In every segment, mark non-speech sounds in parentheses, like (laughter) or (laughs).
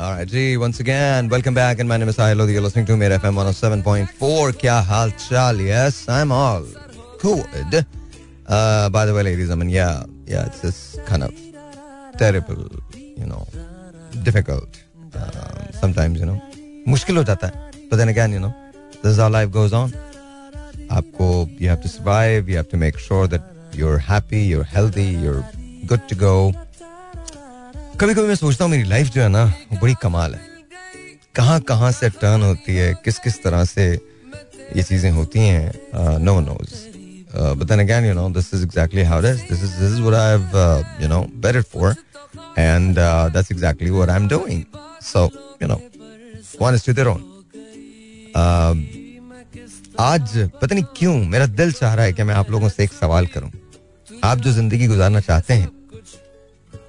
Alright, ji once again welcome back and my name is Sahil Lodi you're listening to Mera FM 107.4 क्या हाल चाल yes I'm all good uh, by the way ladies I mean yeah yeah it's just kind of terrible you know difficult uh, sometimes you know मुश्किल हो जाता है but then again you know this is how life goes on आपको you have to survive you have to make sure that you're happy you're healthy you're good to go कभी कभी मैं सोचता हूँ, मेरी लाइफ जो है ना, वो बड़ी कमाल है। कहाँ कहाँ से टर्न होती है किस किस तरह से ये चीज़ें होती हैं नो नोज़ नो आज पता नहीं क्यों मेरा दिल चाह रहा है कि मैं आप लोगों से एक सवाल करूँ। आप जो ज़िंदगी गुजारना चाहते हैं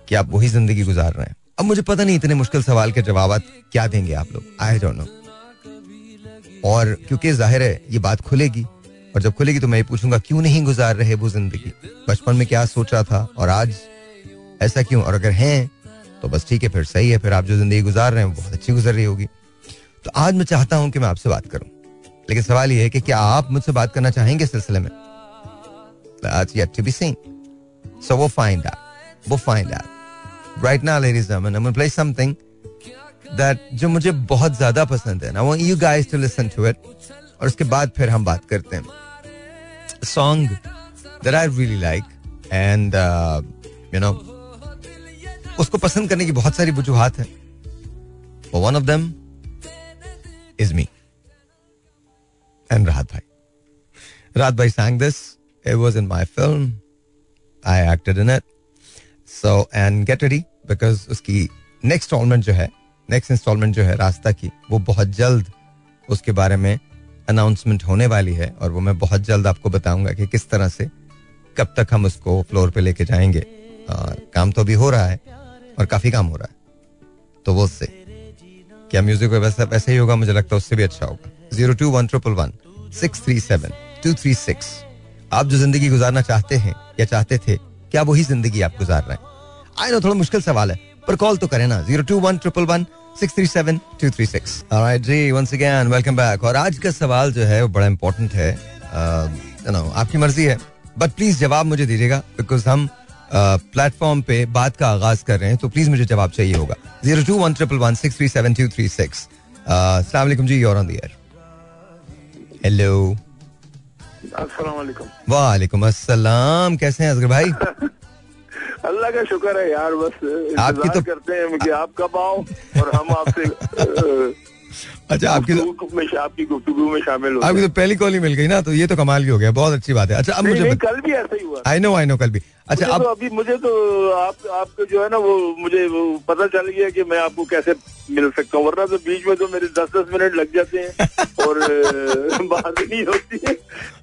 कि आप वही ज़िंदगी गुजार रहे हैं। अब मुझे पता नहीं इतने मुश्किल सवाल के जवाब क्या देंगे आप लोग। आई डोंट नो और क्योंकि ज़ाहिर है ये बात खुलेगी, और जब खुलेगी तो मैं ये पूछूँगा, क्यों नहीं गुजार रहे वो ज़िंदगी? बचपन में क्या सोच था, और आज ऐसा क्यों? और अगर हैं तो बस ठीक है, फिर सही है, फिर आप जो ज़िंदगी गुजार रहे हैं बहुत अच्छी गुजर रही होगी। तो आज मैं चाहता हूँ कि मैं आपसे बात करूँ। लेकिन सवाल यह है कि क्या आप मुझसे बात करना चाहेंगे सिलसिले में? आज yet to be seen. So we'll find out. We'll find out. right now, ladies and gentlemen, I'm going to play something that जो मुझे बहुत ज़्यादा पसंद है. I want you guys to listen to it. और उसके बाद फिर हम बात करते हैं. A song that I really like and uh, you know उसको पसंद करने की बहुत सारी वजूहत हैं. But one of them is me. And Rahat Bhai. Rahat Bhai sang this. It was in my film. I acted in it. So and get ready because उसकी next instalment जो है नेक्स्ट इंस्टॉलमेंट जो है रास्ता की, वो बहुत जल्द उसके बारे में अनाउंसमेंट होने वाली है, और वो मैं बहुत जल्द आपको बताऊँगा कि किस तरह से, कब तक हम उसको फ्लोर पे लेके जाएँगे। और काम तो अभी हो रहा है, और काफ़ी काम हो रहा है। तो वो उससे। क्या म्यूज़िक वैसा, वैसे ही होगा, मुझे लगता है उससे भी अच्छा होगा। Zero two one triple one, six three seven, two three six. आप जो ज़िंदगी गुजारना चाहते हैं, या चाहते थे, क्या वही ज़िंदगी आप गुजार रहे हैं? आई नो थोड़ा मुश्किल सवाल है पर कॉल तो करें ना zero two one triple one six three seven two three six. जी वंस अगेन वेलकम बैक और आज का सवाल जो है वो बड़ा इंपॉर्टेंट है। Uh, नो आपकी मर्ज़ी है। बट प्लीज़ जवाब मुझे दीजिएगा बिकॉज़ हम प्लेटफॉर्म uh, पे बात का आगाज़ कर रहे हैं तो प्लीज़ मुझे जवाब चाहिए होगा। Zero two one triple one six three seven two three six. सलामकुम जी you're on the air hello वालेकुम अस्सलाम कैसे हैं असगर भाई? (laughs) अल्लाह का शुक्र है यार बस आपकी तो करते हैं कि आप कब आओ और हम आपसे (laughs) अच्छा आपकी तो में आपकी गुफ्तगू में शामिल हो आपकी तो पहली कॉल ही मिल गई ना तो ये तो कमाल की हो गया बहुत अच्छी बात है। अच्छा अब मुझे कल भी ऐसा ही हुआ। आई नो आई नो कल भी। अच्छा अब तो अभी मुझे तो आप आपको जो है ना वो मुझे पता चल गया कि मैं आपको कैसे मिल सकता हूँ वरना तो बीच में तो मेरे दस दस मिनट लग जाते हैं (laughs) और बात नहीं होती। है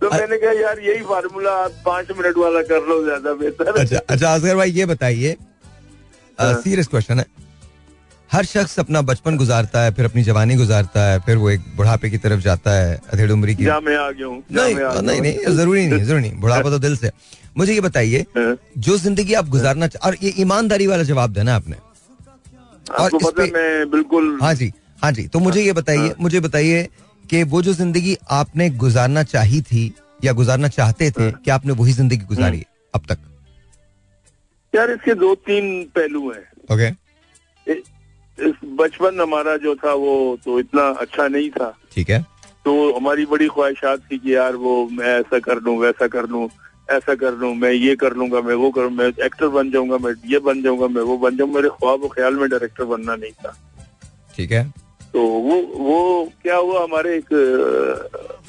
तो मैंने कहा यार यही फार्मूला आप पाँच मिनट वाला कर लो ज़्यादा बेहतर अच्छा अच्छा असगर भाई ये बताइए सीरियस क्वेश्चन हाँ। हर शख्स अपना बचपन गुजारता है फिर अपनी जवानी गुजारता है फिर वो एक बुढ़ापे की तरफ़ जाता है अधेड़ उम्र की। जा मैं आ गया हूँ नहीं नहीं नहीं ज़रूरी नहीं ज़रूरी नहीं बुढ़ापा तो दिल से मुझे ये बताइए हाँ। जो ज़िंदगी आप गुजारना और ये ईमानदारी वाला जवाब देना आपने। और इस पे मैं बिल्कुल हाँ जी हाँ जी तो मुझे ये बताइए हाँ। मुझे बताइए कि वो जो ज़िंदगी आपने गुजारना चाही थी या गुजारना चाहते थे हाँ। कि आपने वही ज़िंदगी गुजारी अब तक? यार इसके दो तीन पहलू हैं। ओके बचपन हमारा जो था वो तो इतना अच्छा नहीं था। ठीक है। तो हमारी बड़ी ख्वाहिशात थी कि यार वो मैं ऐसा कर लूँ वैसा कर लूँ ऐसा कर लूँ मैं ये कर लूँगा मैं वो करूँ मैं एक्टर बन जाऊँगा मैं ये बन जाऊँगा मैं वो बन जाऊँगा। मेरे ख्वाब ख्याल में डायरेक्टर बनना नहीं था। ठीक है। तो वो वो क्या हुआ हमारे एक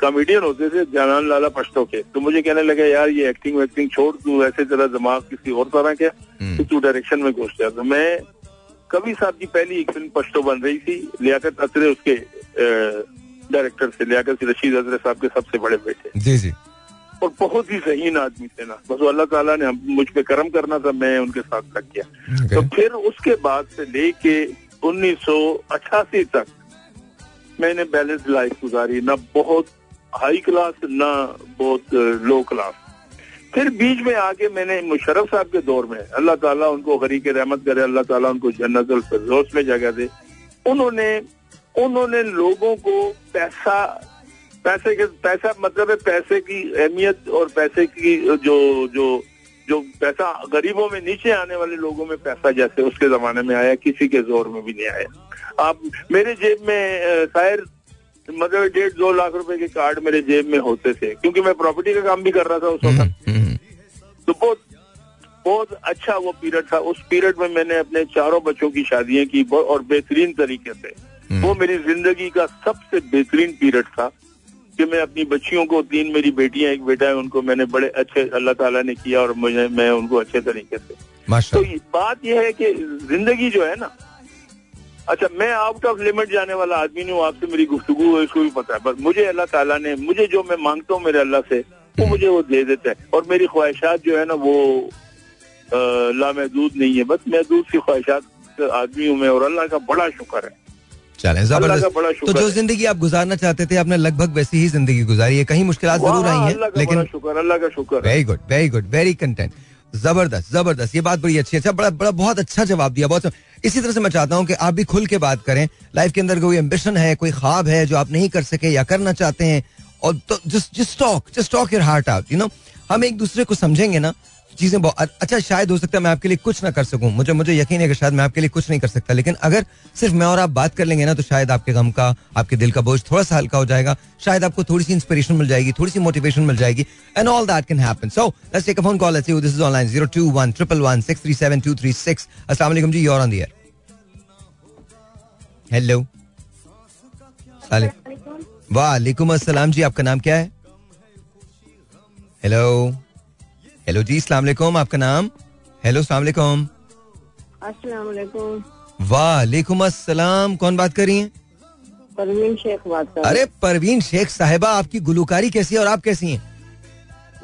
कॉमेडियन होते थे जानान लाला पश्तो के। तो मुझे कहने लगा यार ये एक्टिंग वैक्टिंग छोड़ तू ऐसे तेरा दिमाग किसी और तरह के हम्म। तो तू डायरेक्शन में घुस जा। तो मैं कवि साहब की पहली एक फ़िल्म पश्तो बन रही थी लियाकत अतरे उसके डायरेक्टर से लियाकत रशीद अतरे साहब के सबसे बड़े बेटे। जी जी। और बहुत ही जहीन आदमी थे ना। बस अल्लाह ताला ने मुझ पे कर्म करना था मैं उनके साथ तक किया। Okay. तो फिर उसके बाद से लेके उन्नीस सौ अट्ठासी तक मैंने बैलेंस लाइफ गुजारी। ना बहुत हाई क्लास ना बहुत लो क्लास फिर बीच में आके मैंने मुशरफ साहब के दौर में अल्लाह ताला उनको गरी के रहमत करे अल्लाह ताला उनको जन्नत फिरदौस में जगह दे। उन्होंने उन्होंने लोगों को पैसा पैसे के पैसा मतलब है पैसे की अहमियत और पैसे की जो जो जो पैसा गरीबों में नीचे आने वाले लोगों में पैसा जैसे उसके जमाने में आया किसी के ज़ोर में भी नहीं आया। आप मेरे जेब में शायर मतलब डेढ़ दो लाख रुपए के कार्ड मेरे जेब में होते थे क्योंकि मैं प्रॉपर्टी का काम भी कर रहा था उस वक्त। हम्म, हम्म, तो बहुत बहुत अच्छा वो पीरियड था। उस पीरियड में मैंने अपने चारों बच्चों की शादियाँ की और बेहतरीन तरीके से। हम्म। वो मेरी ज़िंदगी का सबसे बेहतरीन पीरियड था कि मैं अपनी बच्चियों को तीन मेरी बेटियाँ एक बेटा है उनको मैंने बड़े अच्छे अल्लाह ताला ने किया और मुझे मैं उनको अच्छे तरीके से। तो बात यह है कि ज़िंदगी जो है ना अच्छा मैं आउट ऑफ़ लिमिट जाने वाला आदमी नहीं हूँ आपसे मेरी गुफ्तगू है इसको भी पता है। पर मुझे अल्लाह ताला ने मुझे जो मैं माँगता हूँ मेरे अल्लाह से वो मुझे वो दे देता है। और मेरी ख्वाहिशात जो है ना वो लामहदूद नहीं है। बस महदूद की ख्वाहिशात आदमी हूँ मैं और अल्लाह का बड़ा शुक्र है। चलें ज़बरदस्त। तो जो ज़िंदगी आप गुजारना चाहते थे आपने लगभग वैसी ही ज़िंदगी गुजारी है। कहीं मुश्किल ज़रूर आई है लेकिन शुक्र अल्लाह का शुक्र very good very good very content ज़बरदस्त ज़बरदस्त ये बात बड़ी अच्छी अच्छा बड़ा बड़ा बहुत अच्छा जवाब दिया बहुत इसी तरह से मैं चाहता हूँ कि आप भी खुल के बात करें। लाइफ के अंदर कोई एम्बिशन है कोई ख्वाब है जो आप नहीं कर सके या करना चाहते हैं और just just talk just talk your heart out you know हम एक दूसरे को समझेंगे ना, चीज़ें बहुत अच्छा शायद हो सकता है मैं आपके लिए कुछ ना कर सकूँ। मुझे मुझे यकीन है कि शायद मैं आपके लिए कुछ नहीं कर सकता, लेकिन अगर सिर्फ़ मैं और आप बात कर लेंगे ना तो शायद आपके गम का, आपके दिल का बोझ थोड़ा सा हल्का हो जाएगा। शायद आपको थोड़ी सी इंस्पिरेशन मिल जाएगी, थोड़ी सी मोटिवेशन मिल जाएगी and all that can happen so let's take a phone call let's this is online 021 triple one six three seven two three six वालेकुम जी योर ऑन द हेलो वालेकुम अस्सलाम जी आपका नाम क्या है? हेलो हेलो जी अस्सलाम वालेकुम आपका नाम? हेलो अस्सलाम वालेकुम। अस्सलाम वालेकुम। वालेकुम अस्सलाम कौन बात कर रही हैं? परवीन शेख बात कर अरे परवीन शेख साहिबा आपकी गुलकारी कैसी है और आप कैसी हैं?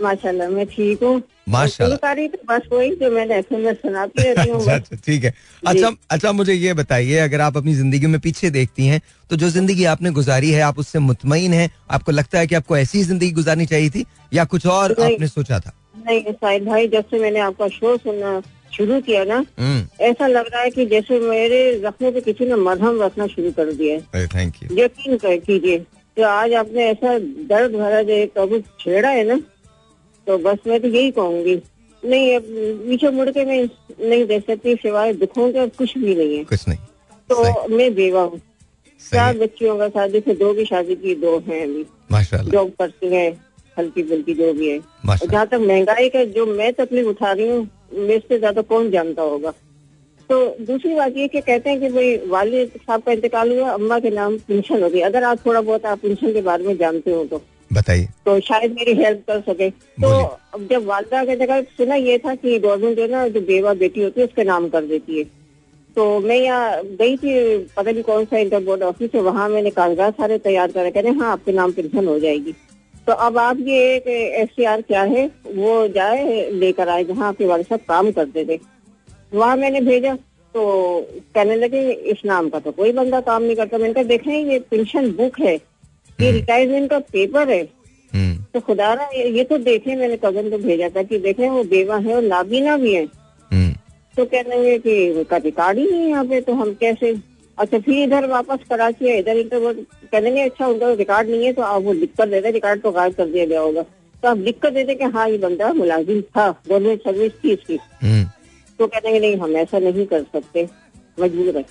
माशाल्लाह मैं ठीक हूँ। माशाल्लाह। तो बस वही जो मैं सुनाती रहती हूँ अच्छा अच्छा ठीक है। अच्छा अच्छा मुझे ये बताइए अगर आप अपनी ज़िंदगी में पीछे देखती हैं तो जो ज़िंदगी आपने गुजारी है आप उससे मुतमिन हैं? आपको लगता है कि आपको ऐसी ज़िंदगी गुजारनी चाहिए थी या कुछ और आपने सोचा था? नहीं साहिद भाई जब से मैंने आपका शो सुनना शुरू किया ना हम्म। ऐसा लग रहा है कि जैसे मेरे जख्मों पे किसी ने मरहम रखना शुरू कर दिया है। थैंक यू यकीन कीजिए तो आज आपने ऐसा दर्द भरा जो एक छेड़ा है ना तो बस मैं तो यही कहूँगी। नहीं अब पीछे मुड़ के मैं नहीं देख सकती सिवाय दुखों के कुछ भी नहीं है। कुछ नहीं। तो मैं बेवा हूँ। चार बच्चियों का शादी से दो की शादी की दो हैं अभी। जॉब करती है हल्की फुल्की जो भी है। जहाँ तक महँगाई का जो मैं तकलीफ़ उठा रही हूँ मेरे से ज़्यादा कौन जानता होगा? तो दूसरी बात ये कि कहते हैं कि भाई वालिद साहब का इंतकाल हुआ अम्मा के नाम पेंशन हो गई। अगर आप थोड़ा बहुत आप पेंशन के बारे में जानते हो तो। बताइए। तो शायद मेरी हेल्प कर सके। तो अब जब वालदा के जगह सुना ये था कि गवर्नमेंट जो है ना जो बेवा बेटी होती है उसके नाम कर देती है। तो मैं यहाँ गई थी पता नहीं कौन सा इंटर बोर्ड ऑफ़िस है वहाँ मैंने कागजात सारे तैयार करे कहते हाँ आपके नाम पेंशन हो जाएगी। तो अब आप ये एक एफ़ क्या है वो जाए लेकर आए जहाँ आपके वाले साहब काम करते थे। वहाँ मैंने भेजा तो कहने लगे इस नाम का तो कोई बंदा काम नहीं करता। मैंने कहा देखें ये पेंशन बुक है। ये रिटायरमेंट का पेपर है। हम्म। तो खुदा रहा ये ये तो देखे मैंने कज़न को भेजा था कि देखे वो बेवा है और नाबीना भी है। हम्म। तो कहने लगे कि उनका रिकॉर्ड ही नहीं यहाँ पे तो हम कैसे? अच्छा फिर इधर वापस कराची है इधर इंटर कह देंगे अच्छा उनका रिकॉर्ड नहीं है तो आप वो लिख कर देते रिकॉर्ड तो गायब कर दिया गया होगा। तो आप लिख कर देते कि हाँ ये बंदा मुलाजिम था गवर्नमेंट सर्विस थी इसकी। हम्म। तो कह देंगे नहीं हम ऐसा नहीं कर सकते मजबूर है।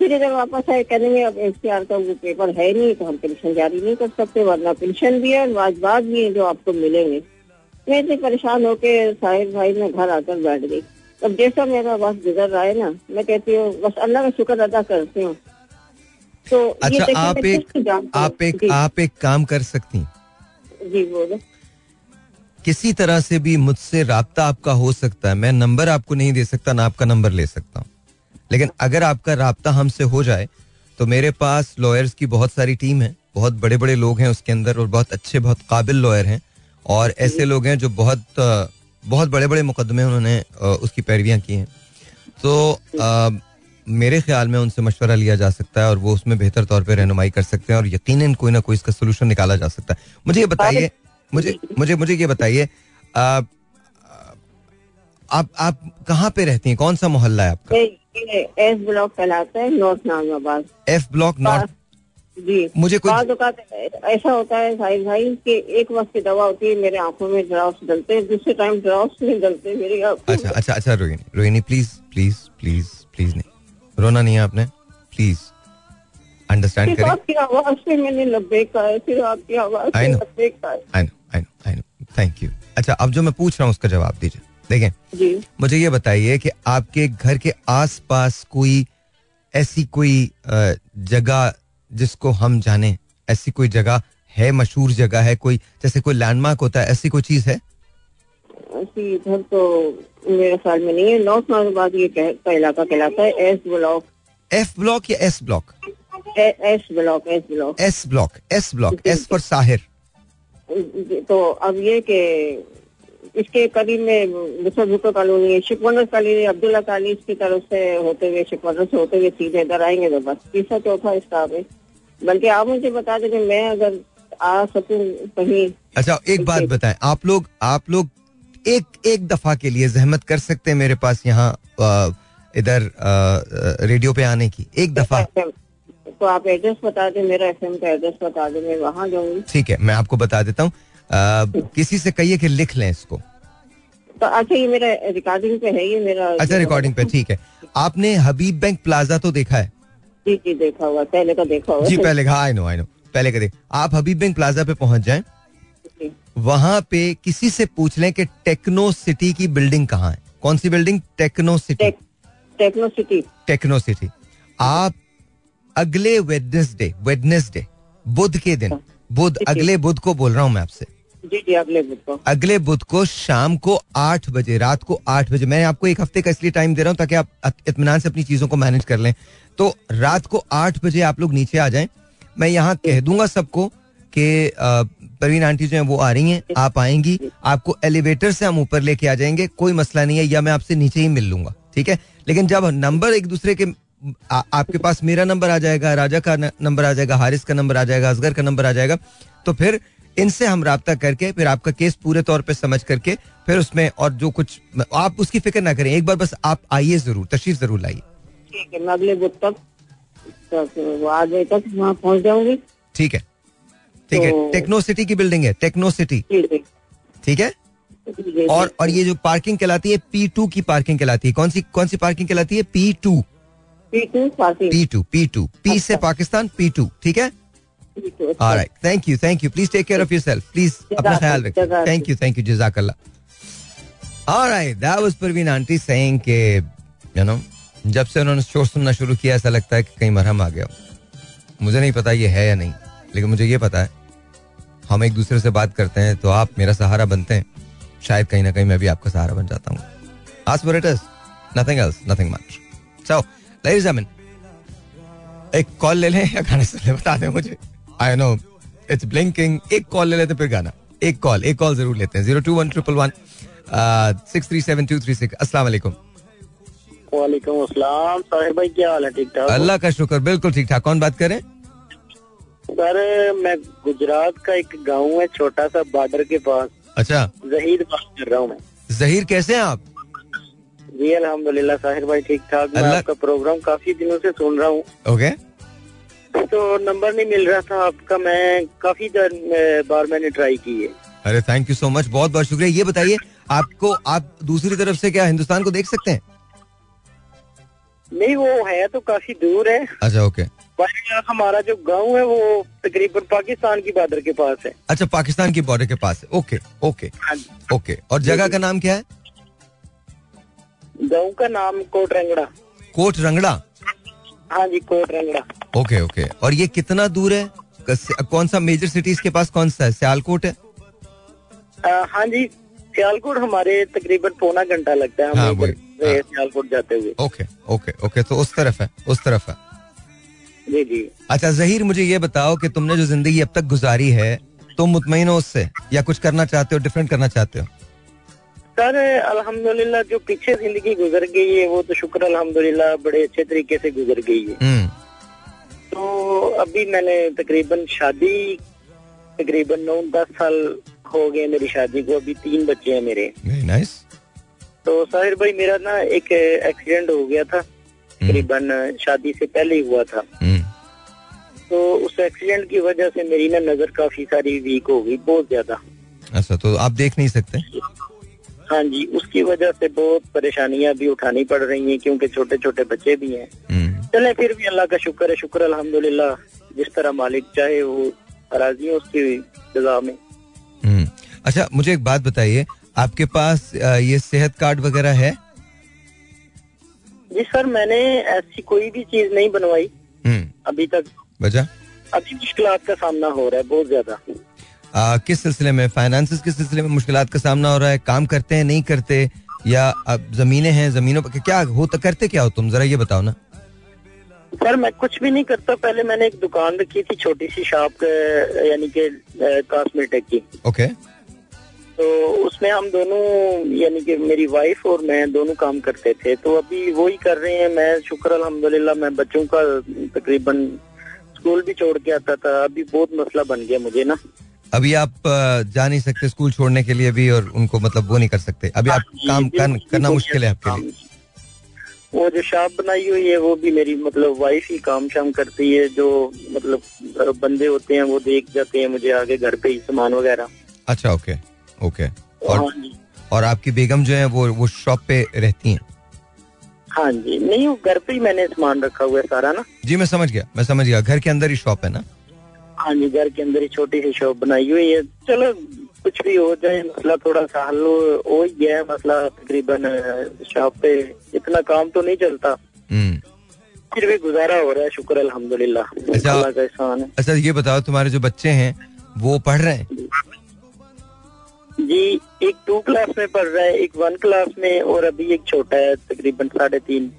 फिर इधर वापस आए लगे अब एफ़ का वो पेपर है नहीं तो हम पेंशन जारी नहीं कर सकते वरना पेंशन भी है और वाजबात भी है जो आपको मिलेंगे. मैं इतनी परेशान होके साहिब भाई मैं घर आकर बैठ गई। अब जैसा मेरा वक्त गुजर रहा है ना मैं कहती हूँ बस अल्लाह का शुक्र अदा करती हूँ। तो अच्छा आप एक? आप एक आप एक काम कर सकती। जी बोलो। किसी तरह से भी मुझसे रबता आपका हो सकता है मैं नंबर आपको नहीं दे सकता ना आपका नंबर ले सकता हूँ। लेकिन अगर आपका रबता हमसे हो जाए तो मेरे पास लॉयर्स की बहुत सारी टीम है बहुत बड़े बड़े लोग हैं उसके अंदर और बहुत अच्छे बहुत काबिल लॉयर हैं और ऐसे लोग हैं जो बहुत बहुत बड़े बड़े मुकदमे उन्होंने उसकी पैरवियाँ की हैं। तो अ, मेरे ख्याल में उनसे मशवरा लिया जा सकता है और वो उसमें बेहतर तौर पर रहनुमाई कर सकते हैं और यकीन कोई ना कोई इसका सोल्यूशन निकाला जा सकता है। मुझे ये बताइए मुझे मुझे मुझे ये बताइए आप आप कहाँ पे रहती हैं? कौन सा मोहल्ला है आपका? एस ब्लॉक कहलाता है north Nazimabad F block north? जी। मुझे कुछ- ऐसा होता है साहिब भाई कि एक वक्त की दवा होती है मेरे आँखों में ड्रॉप्स डलते हैं दूसरे टाइम ड्रॉप्स नहीं डलते मेरी अच्छा अच्छा अच्छा Rohini Rohini please please please please नहीं। रोना नहीं है आपने? प्लीज़ अंडरस्टैंड करें। आपकी आवाज़ से मैंने लब्बे का है सिर्फ़ आपकी आवाज़ से. लब्बे का है। I know I know I know thank you अच्छा अब जो मैं पूछ रहा हूँ उसका जवाब दीजिए। देखें जी। मुझे ये बताइए कि आपके घर के आसपास कोई ऐसी कोई जगह जिसको हम जाने? ऐसी कोई जगह है मशहूर जगह है कोई जैसे कोई लैंडमार्क होता है ऐसी कोई चीज़ है? इधर तो मेरे ख्याल में नहीं है। नॉर्थ नाजमाबाद ये का इलाका कहलाता है एस ब्लॉक एफ़ ब्लॉक या S block S block S block S block S block S for Sahir तो अब ये कि इसके करीब में मुसर भुक्को कॉलोनी है शिकवंदर कॉलोनी अब्दुल्ला कॉलेज की तरफ़ से होते हुए शिकवंदर से होते हुए सीधे इधर आएँगे तो बस तीसरा चौथा स्टाफ है। बल्कि आप मुझे बता दें मैं अगर आ सकूँ कहीं। अच्छा एक बात। बताएँ आप लोग आप लोग एक एक दफ़ा के लिए जहमत कर सकते हैं मेरे पास यहाँ इधर रेडियो पे आने की एक दफ़ा। तो आप एड्रेस बता दें मेरा एफ़ का एड्रेस बता दें मैं वहाँ जाऊँगी। ठीक है मैं आपको बता देता हूँ। किसी से कहिए कि लिख लें इसको। तो अच्छा ये मेरा रिकॉर्डिंग पे है ये मेरा अच्छा रिकॉर्डिंग पे ठीक है। आपने हबीब बैंक प्लाजा तो देखा है? जी जी देखा हुआ पहले का देखा हुआ जी पहले का आई नो आई नो पहले का देख आप हबीब बैंक प्लाजा पे पहुँच जाएँ। वहाँ पे किसी से पूछ लें कि टेक्नो सिटी की बिल्डिंग कहाँ है। कौन सी building Techno City Techno City Techno City आप अगले वेडनेसडे वेडनेसडे बुध के दिन बुध अगले बुध को बोल रहा हूँ मैं आपसे। जी जी अगले बुध को। अगले बुध को शाम को आठ बजे रात को आठ बजे। मैं आपको एक हफ़्ते का इसलिए टाइम दे रहा हूँ ताकि आप इत्मीनान से अपनी चीज़ों को मैनेज कर लें। तो रात को आठ बजे आप लोग नीचे आ जाएँ। मैं यहाँ कह दूँगा सबको कि परवीन आंटी जो है वो आ रही हैं। आप आएँगी। आपको एलिवेटर से हम ऊपर लेके आ जाएँगे। कोई मसला नहीं है। या मैं आपसे नीचे ही मिल लूँगा। ठीक है? लेकिन जब नंबर एक दूसरे के आ, आपके पास मेरा नंबर आ जाएगा राजा का नंबर आ जाएगा हारिस का नंबर आ जाएगा असगर का नंबर आ जाएगा तो फिर इनसे हम राब्ता करके फिर आपका केस पूरे तौर पर समझ करके फिर उसमें और जो कुछ आप उसकी फ़िक्र ना करें। एक बार बस आप आइए ज़रूर तशरीफ़ ज़रूर लाइए। ठीक है अगले बुध तक वहाँ पहुँच जाऊँगी। ठीक है। ठीक है तो- टेक्नो सिटी की बिल्डिंग है टेक्नो सिटी। ठीक है? और और ये जो पार्किंग कहलाती है पी टू की पार्किंग कहलाती है। कौन सी कौन सी पार्किंग कहलाती है? P two P two P two P two P से पाकिस्तान पी टू ठीक है? अच्छा। Alright thank you thank you please take care of yourself please अपना ख्याल रखिए थैंक यू थैंक यू जजाकल्ला alright that was Parveen aunty saying के you know जब से उन्होंने शोर सुनना शुरू किया ऐसा लगता है कि कहीं मरहम आ गया मुझे नहीं पता ये है या नहीं लेकिन मुझे ये पता है हम एक दूसरे से बात करते हैं तो आप मेरा सहारा बनते हैं। शायद कहीं ना कहीं मैं भी आपका सहारा बन जाता हूँ। आज for it is nothing else nothing much so ladies एक कॉल ले लें या गाने सुन लें बता दें मुझे। आई नो इट्स ब्लिंकिंग एक कॉल ले लेते फिर गाना। एक कॉल एक कॉल ज़रूर लेते हैं। Zero two one triple one six three seven two three six अस्सलाम वालेकुम वालेकुम अस्सलाम। साहिर भाई क्या हाल है? ठीक ठाक अल्लाह का शुक्र बिल्कुल ठीक ठाक। कौन बात करें सर मैं गुजरात का एक गाँव है छोटा सा बॉर्डर के पास। अच्छा। जहीद बात कर रहा हूँ मैं। जहीर कैसे हैं आप? जी अल्हम्दुलिल्लाह साहिर भाई ठीक ठाक। मैं आपका प्रोग्राम काफ़ी दिनों से सुन रहा हूँ। ओके तो नंबर नहीं मिल रहा था आपका मैं काफ़ी दर- बार मैंने ट्राई की है। अरे थैंक यू सो मच बहुत बहुत शुक्रिया। ये बताइए आपको आप दूसरी तरफ़ से क्या हिंदुस्तान को देख सकते हैं? नहीं वो है तो काफ़ी दूर है। अच्छा ओके हमारा जो गाँव है वो तकरीबन पाकिस्तान की बॉर्डर के पास है। अच्छा पाकिस्तान की बॉर्डर के पास है। ओके ओके ओके और जगह का नाम क्या है? गाँव का नाम कोट रंगड़ा। कोट रंगड़ा। हाँ जी कोट रंगड़ा। ओके ओके और ये कितना दूर है? कौन सा मेजर सिटीज़ के पास कौन सा है? सियालकोट है? आ, हाँ जी सियालकोट हमारे तकरीबन पौना घंटा लगता है हाँ, हाँ। सियालकोट जाते हुए। ओके ओके ओके तो उस तरफ़ है उस तरफ़ है। जी जी। अच्छा जहीर मुझे ये बताओ कि तुमने जो ज़िंदगी अब तक गुजारी है तुम मुतमिन हो उससे? या कुछ करना चाहते हो डिफरेंट करना चाहते हो? सर अल्हम्दुलिल्लाह जो पीछे ज़िंदगी गुजर गई है वो तो शुक्र अल्हम्दुलिल्लाह बड़े अच्छे तरीके से गुजर गई है। हम्म। तो अभी मैंने तकरीबन शादी तकरीबन नौ दस साल हो गए मेरी शादी को अभी तीन बच्चे हैं मेरे। नाइस तो साहिर भाई मेरा ना एक एक्सीडेंट हो गया था तकरीबन शादी से पहले ही हुआ था। हम्म, तो उस एक्सीडेंट की वजह से मेरी ना नज़र काफ़ी सारी वीक हो गई बहुत ज़्यादा। अच्छा तो आप देख नहीं सकते? हाँ जी उसकी वजह से बहुत परेशानियाँ भी उठानी पड़ रही हैं क्योंकि छोटे छोटे बच्चे भी हैं। हम्म, चले फिर भी अल्लाह का शुक्र है शुक्र अल्हम्दुलिल्लाह जिस तरह मालिक चाहे वो राज़ी है उसकी सजा में। हम्म। अच्छा मुझे एक बात बताइए आपके पास ये सेहत कार्ड वगैरह है? जी सर मैंने ऐसी कोई भी चीज़ नहीं बनवाई। हम्म, अभी तक। वजह? अभी मुश्किल का सामना हो रहा है बहुत ज़्यादा। आ, किस सिलसिले में फाइनेंस किस सिलसिले में मुश्किल का सामना हो रहा है? काम करते हैं नहीं करते? या अब जमीनें हैं जमीनों पर क्या हो तो करते क्या हो तुम? जरा ये बताओ ना। सर मैं कुछ भी नहीं करता। पहले मैंने एक दुकान रखी थी छोटी सी शॉप यानी कि कॉस्मेटिक की। ओके। तो उसमें हम दोनों यानी कि मेरी वाइफ और मैं दोनों काम करते थे। तो अभी वही कर रहे हैं। मैं शुक्र अलहमदुल्ला मैं बच्चों का तकरीबन स्कूल भी छोड़ के आता था। अभी बहुत मसला बन गया मुझे ना। अभी आप जा नहीं सकते स्कूल छोड़ने के लिए भी और उनको मतलब वो नहीं कर सकते। अभी आप हाँ, काम कर, करना मुश्किल है आपके लिए। वो जो शॉप बनाई हुई है वो भी मेरी मतलब वाइफ ही काम शाम करती है जो मतलब बंदे होते हैं वो देख जाते हैं मुझे आगे घर पे ही सामान वगैरह। अच्छा ओके ओके। और हाँ और आपकी बेगम जो है वो वो शॉप पे रहती हैं? हाँ जी। नहीं वो घर पे ही मैंने सामान रखा हुआ है सारा ना? जी मैं समझ गया मैं समझ गया। घर के अंदर ही शॉप है ना? हाँ जी घर के अंदर ही छोटी सी शॉप बनाई हुई है। चलो कुछ भी हो जाए मसला थोड़ा सा हल हो हो गया मसला। तकरीबन शॉप पे इतना काम तो नहीं चलता। हम्म। फिर भी गुजारा हो रहा है शुक्र अल्हम्दुलिल्लाह। अच्छा। अल्लाह का एहसान है। अच्छा ये बताओ तुम्हारे जो बच्चे हैं वो पढ़ रहे हैं? जी एक टू क्लास में पढ़ रहा है एक वन क्लास में और अभी एक छोटा है तकरीबन साढ़े तीन।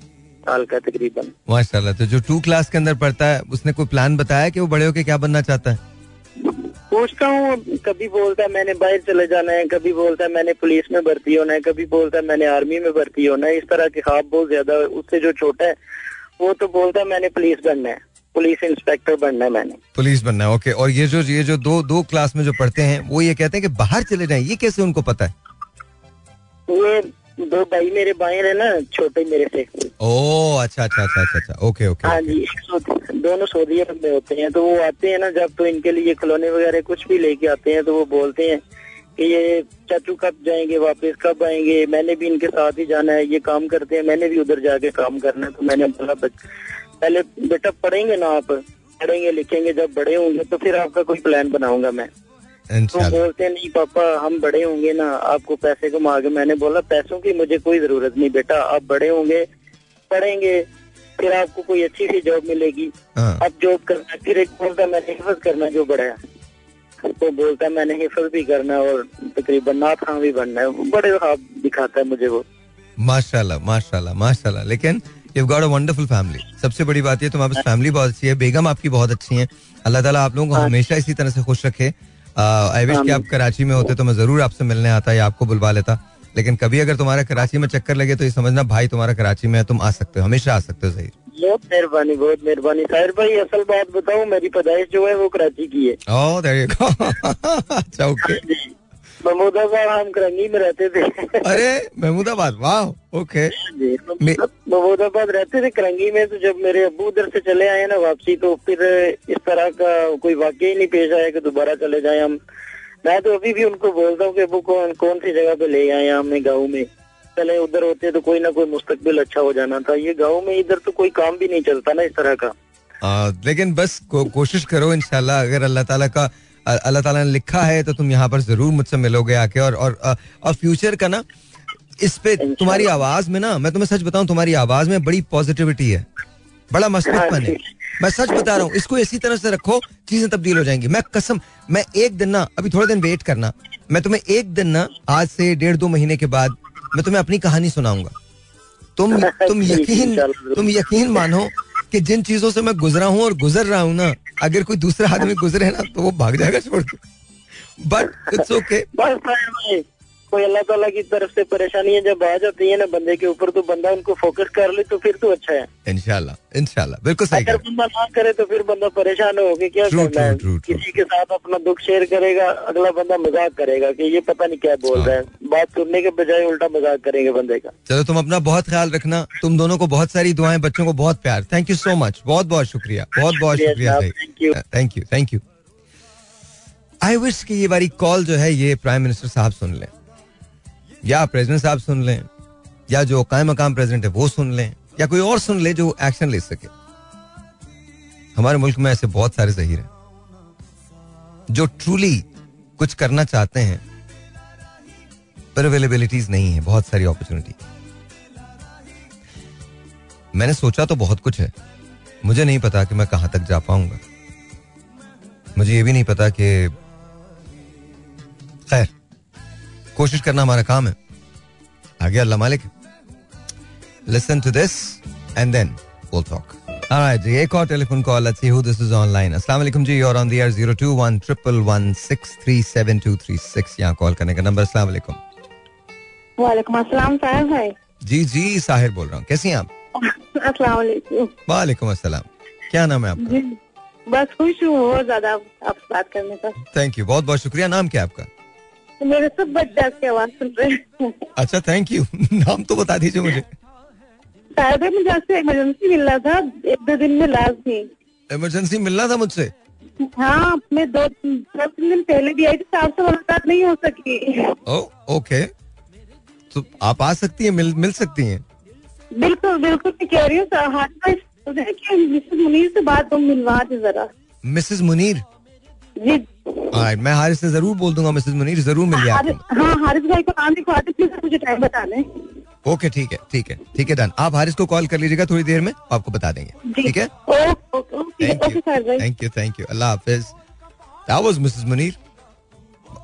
साल का तकरीबन। माशाल्लाह तो जो टू क्लास के अंदर पढ़ता है उसने कोई प्लान बताया कि वो बड़े होके क्या बनना चाहता है? पूछता हूँ कभी बोलता है मैंने बाहर चले जाना है कभी बोलता है मैंने पुलिस में भर्ती होना है कभी बोलता है मैंने आर्मी में भर्ती होना है इस तरह के ख्वाब बहुत ज़्यादा उससे जो छोटा है वो तो बोलता है मैंने पुलिस बनना है पुलिस इंस्पेक्टर बनना है मैंने। पुलिस बनना है ओके और ये जो ये जो दो दो क्लास में जो पढ़ते हैं वो ये कहते हैं कि बाहर चले जाए ये कैसे उनको पता है? ये दो भाई मेरे बाएँ है ना छोटे मेरे से। ओ अच्छा अच्छा अच्छा अच्छा अच्छा। ओके ओके हाँ जी दोनों सऊदी अरब में होते हैं। तो वो आते हैं ना जब तो इनके लिए खिलौने वगैरह कुछ भी लेके आते हैं तो वो बोलते हैं कि ये चाचू कब जाएँगे वापस कब आएँगे? मैंने भी इनके साथ ही जाना है ये काम करते हैं। मैंने भी उधर जाके काम करना है तो मैंने बोला "बच- पहले बेटा पढ़ेंगे ना आप? पढ़ेंगे लिखेंगे जब बड़े होंगे तो फिर आपका कोई प्लान बनाऊँगा मैं। तो बोलते हैं नहीं पापा हम बड़े होंगे ना आपको पैसे के मैंने बोला पैसों की मुझे कोई ज़रूरत नहीं बेटा आप बड़े होंगे पढ़ेंगे फिर आपको कोई अच्छी सी जॉब मिलेगी। हाँ। अब जॉब करना फिर एक बोलता मैंने हिफज करना जो बड़ा है। तो बोलता है मैंने हिफज भी करना है और तकरीबन नाथ खां भी बनना है। बड़े ख्वाब दिखाता है मुझे वो। माशाल्लाह माशाल्लाह माशाल्लाह। लेकिन you got a wonderful family सबसे बड़ी बात ये तुम्हारे पास फैमिली बहुत अच्छी है बेगम आपकी बहुत अच्छी है। अल्लाह ताला आप लोगों को हमेशा इसी तरह से खुश रखे। आई विश कि आप कराची में होते तो मैं ज़रूर आपसे मिलने आता या आपको बुलवा लेता। लेकिन कभी अगर तुम्हारा कराची में चक्कर लगे तो ये समझना भाई तुम्हारा कराची में है तुम आ सकते हो हमेशा आ सकते हो सही। बहुत मेहरबानी बहुत मेहरबानी। साहिर भाई असल बात बताऊँ मेरी पैदाइश जो है वो कराची की है। यू गो (laughs) अच्छा ओके महमूदाबाद हम करंगी में रहते थे। अरे महमूदाबाद वाह ओके महमूदाबाद रहते थे करंगी में तो जब मेरे अबू उधर से चले आए ना वापसी तो फिर इस तरह का कोई वाक्य ही नहीं पेश आया कि दोबारा चले जाए हम। मैं तो अभी भी उनको बोलता हूँ कि अबू कौन कौन सी जगह पे ले आए हमें गाँव में? चले उधर होते तो कोई ना कोई मुस्तकबिल अच्छा हो जाना था। ये गाँव में इधर तो कोई काम भी नहीं चलता ना इस तरह का। आ, लेकिन बस को, कोशिश करो इनशाला अगर अल्लाह ताला का अल्लाह ताला ने लिखा है तो तुम यहाँ पर ज़रूर मुझसे मिलोगे आके और और और फ्यूचर का ना इस पे तुम्हारी आवाज़ में ना मैं तुम्हें सच बताऊँ तुम्हारी आवाज़ में बड़ी पॉजिटिविटी है। बड़ा मस्तिष्कपन है मैं सच बता रहा हूँ इसको इसी तरह से रखो चीज़ें तब्दील हो जाएँगी। मैं कसम मैं एक दिन ना अभी थोड़े दिन वेट करना। मैं तुम्हें एक दिन ना आज से डेढ़ दो महीने के बाद मैं तुम्हें अपनी कहानी सुनाऊँगा। तुम (laughs) तुम यकीन तुम यकीन मानो कि जिन चीज़ों से मैं गुजरा हूँ और गुजर रहा हूँ ना अगर कोई दूसरा आदमी गुजरे ना तो वो भाग जाएगा छोड़ के। बट इट्स ओके कोई अल्लाह ताला की तरफ़ से परेशानियाँ जब आ जाती है ना बंदे के ऊपर तो बंदा उनको फोकस कर ले तो फिर तो अच्छा है। इनशाला इनशाला बिल्कुल सही अगर बंदा ना करे तो फिर बंदा परेशान हो के क्या True, करना है। true, true, true. किसी के साथ अपना दुख शेयर करेगा अगला बंदा मज़ाक करेगा कि ये पता नहीं क्या बोल रहा है। बात सुनने के बजाय उल्टा मज़ाक करेंगे बंदे का। चलो तुम अपना बहुत ख्याल रखना। तुम दोनों को बहुत सारी दुआएँ बच्चों को बहुत प्यार। थैंक यू सो मच बहुत बहुत शुक्रिया। बहुत बहुत शुक्रिया thank you. Thank you thank you I wish कि ये बारी कॉल जो है ये प्राइम मिनिस्टर साहब सुन लें। या प्रेसिडेंट साहब सुन लें, या जो कायम मकाम प्रेसिडेंट है वो सुन लें, या कोई और सुन ले जो एक्शन ले सके। हमारे मुल्क में ऐसे बहुत सारे जहीर हैं, जो ट्रूली कुछ करना चाहते हैं, पर अवेलेबिलिटीज नहीं है, बहुत सारी अपॉर्चुनिटी मैंने सोचा तो बहुत कुछ है, मुझे नहीं पता कि मैं कहाँ तक जा पाऊँगा। मुझे ये भी नहीं पता कि, खैर कोशिश करना हमारा काम है। आगे अल्लाह मालिक। Listen to this and then we'll talk. Alright, जी एक और telephone call let's see who this is online अस्सलाम वालेकुम जी और on the air 021 triple one six three seven two three six यहाँ कॉल करने का नंबर अस्सलाम वालेकुम। वालेकुम अस्सलाम साहब भाई। जी जी साहिर बोल रहा हूँ। कैसी हैं आप? अस्सलाम वालेकुम। वालेकुम अस्सलाम। क्या नाम है आपका? जी बस खुश हूँ ज़्यादा आपसे बात करने का। थैंक यू बहुत बहुत शुक्रिया। नाम क्या है आपका? मेरे सब बच्चे आवाज़ सुन रहे हैं। अच्छा थैंक यू (laughs) नाम तो बता दीजिए मुझे। शायद मुझे आपसे इमरजेंसी मिल रहा था एक दो दिन में लाजमी इमरजेंसी मिलना था मुझसे? हाँ मैं दो दो तीन दिन पहले भी आई थी तो आपसे मुलाकात नहीं हो सकी। ओ ओके तो आप आ सकती हैं मिल मिल सकती हैं? बिल्कुल बिल्कुल मैं कह रही हूँ है कि मिसेस मुनीर से बात तुम मिलवा दे जरा। मिसेस मुनीर? जी। मैं हारिस से ज़रूर बोल दूँगा मिसेस मुनीर ज़रूर मिल आपको। हाँ हारिस भाई को नाम दे प्लीज़ मुझे टाइम बता दें ओके ठीक है ठीक है ठीक है डन आप हारिस को कॉल कर लीजिएगा थोड़ी देर में आपको बता देंगे। ठीक है? थैंक यू थैंक यू अल्लाह हाफिज that was Mrs Munir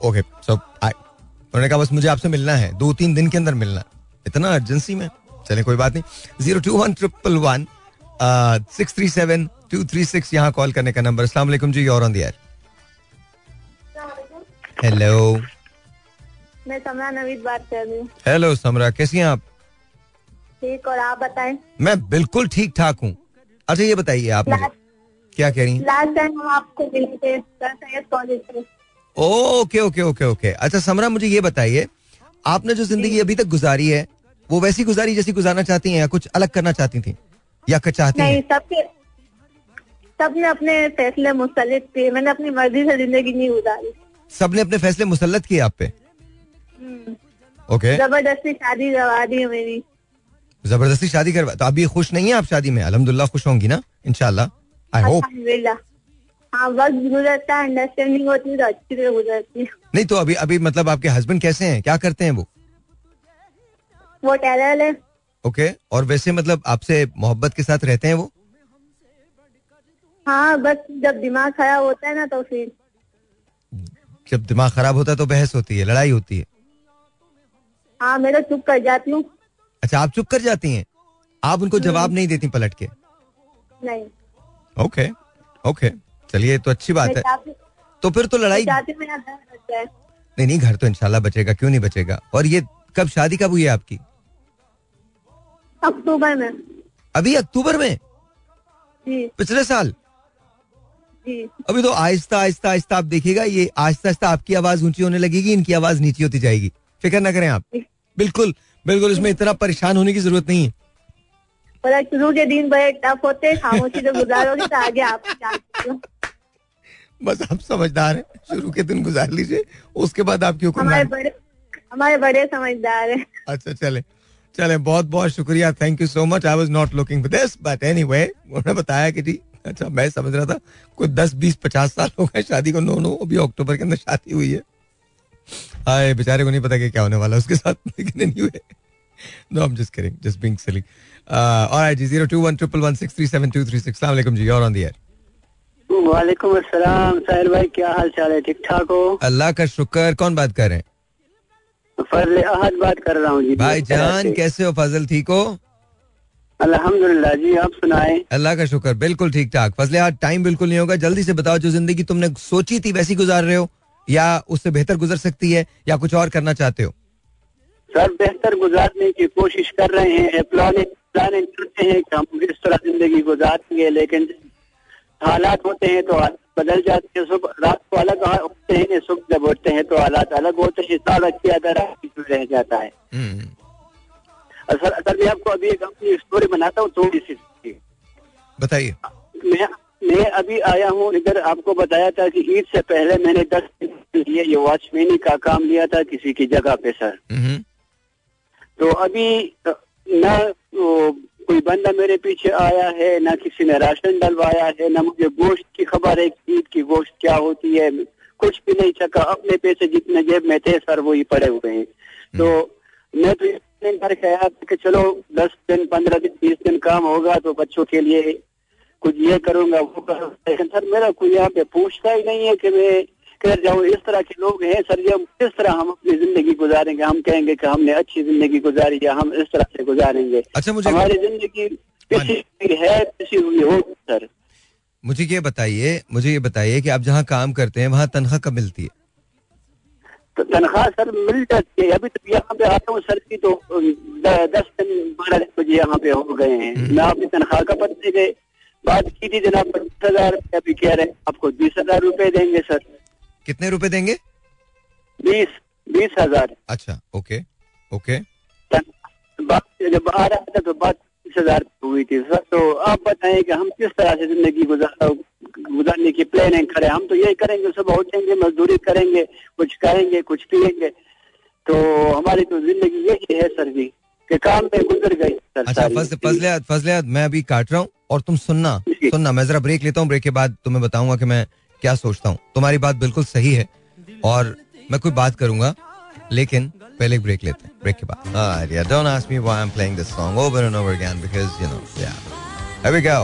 okay so I उन्होंने कहा बस मुझे आपसे मिलना है दो तीन दिन के अंदर मिलना इतना अर्जेंसी में? चले कोई बात नहीं. Zero two one triple one six three seven two three six यहाँ कॉल करने का नंबर वालेकुम जी और ऑन द एयर हेलो मैं समरा नवीद बात कर रही हूँ। हेलो समरा कैसी हैं आप? ठीक और आप बताएँ? मैं बिल्कुल ठीक ठाक हूँ। अच्छा ये बताइए आप मुझे क्या कह रही हैं? लास्ट टाइम हम आपको मिले थे कॉलेज से ओके ओके ओके ओके। अच्छा समरा मुझे ये बताइए आपने जो ज़िंदगी अभी तक गुजारी है वो वैसी गुजारी जैसी गुजारना चाहती हैं या कुछ अलग करना चाहती थी? या कुछ चाहती नहीं सबके सबने अपने फैसले मुस्तलित किए। मैंने अपनी मर्ज़ी से ज़िंदगी नहीं गुजारी। सबने अपने फैसले मुसलत किए आप पे? हम्म, ओके ज़बरदस्ती शादी करवा दी है मेरी। ज़बरदस्ती शादी करवा तो अभी खुश नहीं है आप शादी में? अल्हम्दुलिल्लाह खुश होंगी ना इनशाला आई होप हाँ वक्त गुजरता है अंडरस्टैंडिंग होती है तो अच्छी तरह गुजरती है। नहीं तो अभी अभी मतलब आपके हस्बैंड कैसे हैं? क्या करते हैं वो? वो टेरर है। ओके और वैसे मतलब आपसे मोहब्बत के साथ रहते हैं वो? हाँ बस जब दिमाग खराब होता है ना तो फिर जब दिमाग खराब होता है तो बहस होती है लड़ाई होती है। हाँ मैं तो चुप कर जाती हूँ। अच्छा आप चुप कर जाती हैं? आप उनको जवाब नहीं देती पलट के? नहीं। Okay okay. चलिए तो अच्छी बात है। तो फिर तो लड़ाई नहीं नहीं घर तो इंशाल्लाह बचेगा क्यों नहीं बचेगा? और ये कब शादी कब हुई है आपकी? अक्टूबर में। अभी अक्टूबर में? जी। पिछले साल? अभी तो आहिस्ता आहिस्ता आहिस्ता आप देखिएगा ये आहिस्ता आहिस्ता आपकी आवाज़ ऊँची होने लगेगी इनकी आवाज़ नीची होती जाएगी। फ़िक्र ना करें आप। बिल्कुल बिल्कुल इसमें इतना परेशान होने की ज़रूरत नहीं है। पर शुरू के दिन बड़े टफ होते खामोशी से गुजारोगे तो आगे आप बस आप समझदार हैं शुरू के दिन गुजार लीजिए उसके बाद आपकी हमारे बड़े हमारे बड़े समझदार हैं। अच्छा चले चले बहुत बहुत शुक्रिया thank you so much I was not looking for this but anyway उन्होंने बताया कि जी अच्छा मैं समझ रहा था कोई दस बीस पचास साल हो गए शादी को। नो नो अभी अक्टूबर के अंदर शादी हुई है। हाय बेचारे को नहीं पता कि क्या होने वाला उसके साथ। (laughs) लेकिन anyway no I am just kidding just being silly alright जी 02111637236 अस्सलाम वालेकुम जी और ऑन द एयर वालेकुम अस्सलाम साहिर भाई क्या हाल चाल है? ठीक ठाक हो? अल्लाह का शुक्र कौन बात कर रहे हैं? फजल अहद बात कर रहा हूँ जी। भाई जान कैसे हो? फजल ठीक हो? अल्हम्दुलिल्लाह जी आप सुनाए। अल्लाह का शुक्र बिल्कुल ठीक ठाक। फजले आज टाइम बिल्कुल नहीं होगा। जल्दी से बताओ जो ज़िंदगी तुमने सोची थी वैसी गुजार रहे हो? या उससे बेहतर गुजर सकती है या कुछ और करना चाहते हो? सर बेहतर गुजारने की कोशिश कर रहे हैं प्लानिंग प्लानिंग करते हैं कि हम इस तरह ज़िंदगी गुजारेंगे लेकिन हालात होते हैं तो बदल जाते हैं। सुबह रात को अलग होते हैं सुबह जब उठते हैं तो हालात अलग होते हैं सारा किया रह जाता है। हम्म। सर सर मैं आपको अभी एक अपनी स्टोरी बनाता हूँ थोड़ी सी। बताइए। मैं मैं अभी आया हूँ इधर आपको बताया था कि ईद से पहले मैंने दस दिन लिए ये वॉचमैनी का काम लिया था किसी की जगह पे सर। हम्म। तो अभी न कोई बंदा मेरे पीछे आया है ना किसी ने राशन डलवाया है ना मुझे गोश्त की खबर है ईद की गोश्त क्या होती है कुछ भी नहीं सका अपने पैसे जितने जेब में थे सर वो ही पड़े हुए हैं। तो मैं तो करके आया कि चलो दस दिन पंद्रह दिन बीस दिन काम होगा तो बच्चों के लिए कुछ ये करूँगा वो करूँगा। लेकिन सर मेरा कोई यहाँ पे पूछता ही नहीं है कि मैं कर जाऊँ इस तरह के लोग हैं सर ये किस तरह हम अपनी ज़िंदगी गुजारेंगे? हम कहेंगे कि हमने अच्छी ज़िंदगी गुजारी या हम इस तरह से गुजारेंगे। अच्छा मुझे हमारी ज़िंदगी किसी है किसी हुई हो सर। मुझे ये बताइए मुझे ये बताइए कि आप जहाँ काम करते हैं वहाँ तनख्वाह कब मिलती है? तो तनख्वाह सर मिल जाती है। अभी तो यहाँ पे आता हूँ सर की तो दस दिन बारह बजे यहाँ पे हो गए हैं। हम्म। मैं अपनी तनख्वाह का पत्ते गए बात की थी जनाब पच्चीस हज़ार अभी कह रहे हैं। आपको बीस हज़ार रूपए देंगे सर। कितने रुपए देंगे? बीस बीस हज़ार। अच्छा ओके ओके। बात जब आ रहा था तो बात हज़ार हुई थी। सर तो आप बताएँ कि हम किस तरह से ज़िंदगी गुजारने की प्लानिंग करें। हम तो यही करेंगे सुबह उठेंगे मजदूरी करेंगे कुछ करेंगे कुछ पियेंगे तो हमारी तो ज़िंदगी यही है सर जी के काम में गुजर गई सर अच्छा फजले फजले मैं अभी काट रहा हूँ और तुम सुनना सुनना मैं जरा ब्रेक लेता हूँ ब्रेक के बाद तुम्हें बताऊँगा कि मैं क्या सोचता हूँ। तुम्हारी बात बिल्कुल सही है और मैं कोई बात करूँगा लेकिन पहले ब्रेक लेते हैं ब्रेक के बाद। ah, yeah, don't ask me why I'm playing this song over and over again because you know yeah. Here we go.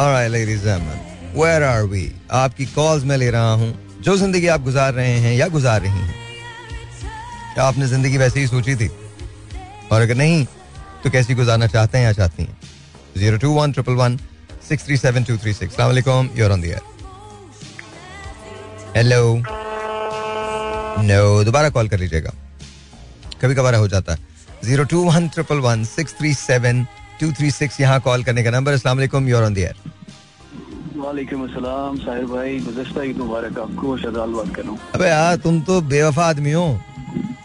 All right ladies and gentlemen where are we? आपकी calls में ले रहा हूँ। जो ज़िंदगी आप गुजार रहे हैं या गुजार रही हैं। क्या आपने ज़िंदगी वैसे ही सोची थी? और अगर नहीं तो कैसी गुजारना चाहते हैं या चाहती हैं? Zero two one triple one six three seven two three six you're on the air hello no दोबारा कॉल कर लीजिएगा। कभी कभार हो जाता है। Zero two one triple one six three seven two three six यहाँ कॉल करने का नंबर असला यूर ऑन द वालेकुम अस्सलाम साहिर भाई गुज़श्ता ईद मुबारक आपको शजाल बात कर रहा हूँ। अबे यार तुम तो बेवफा आदमी हो।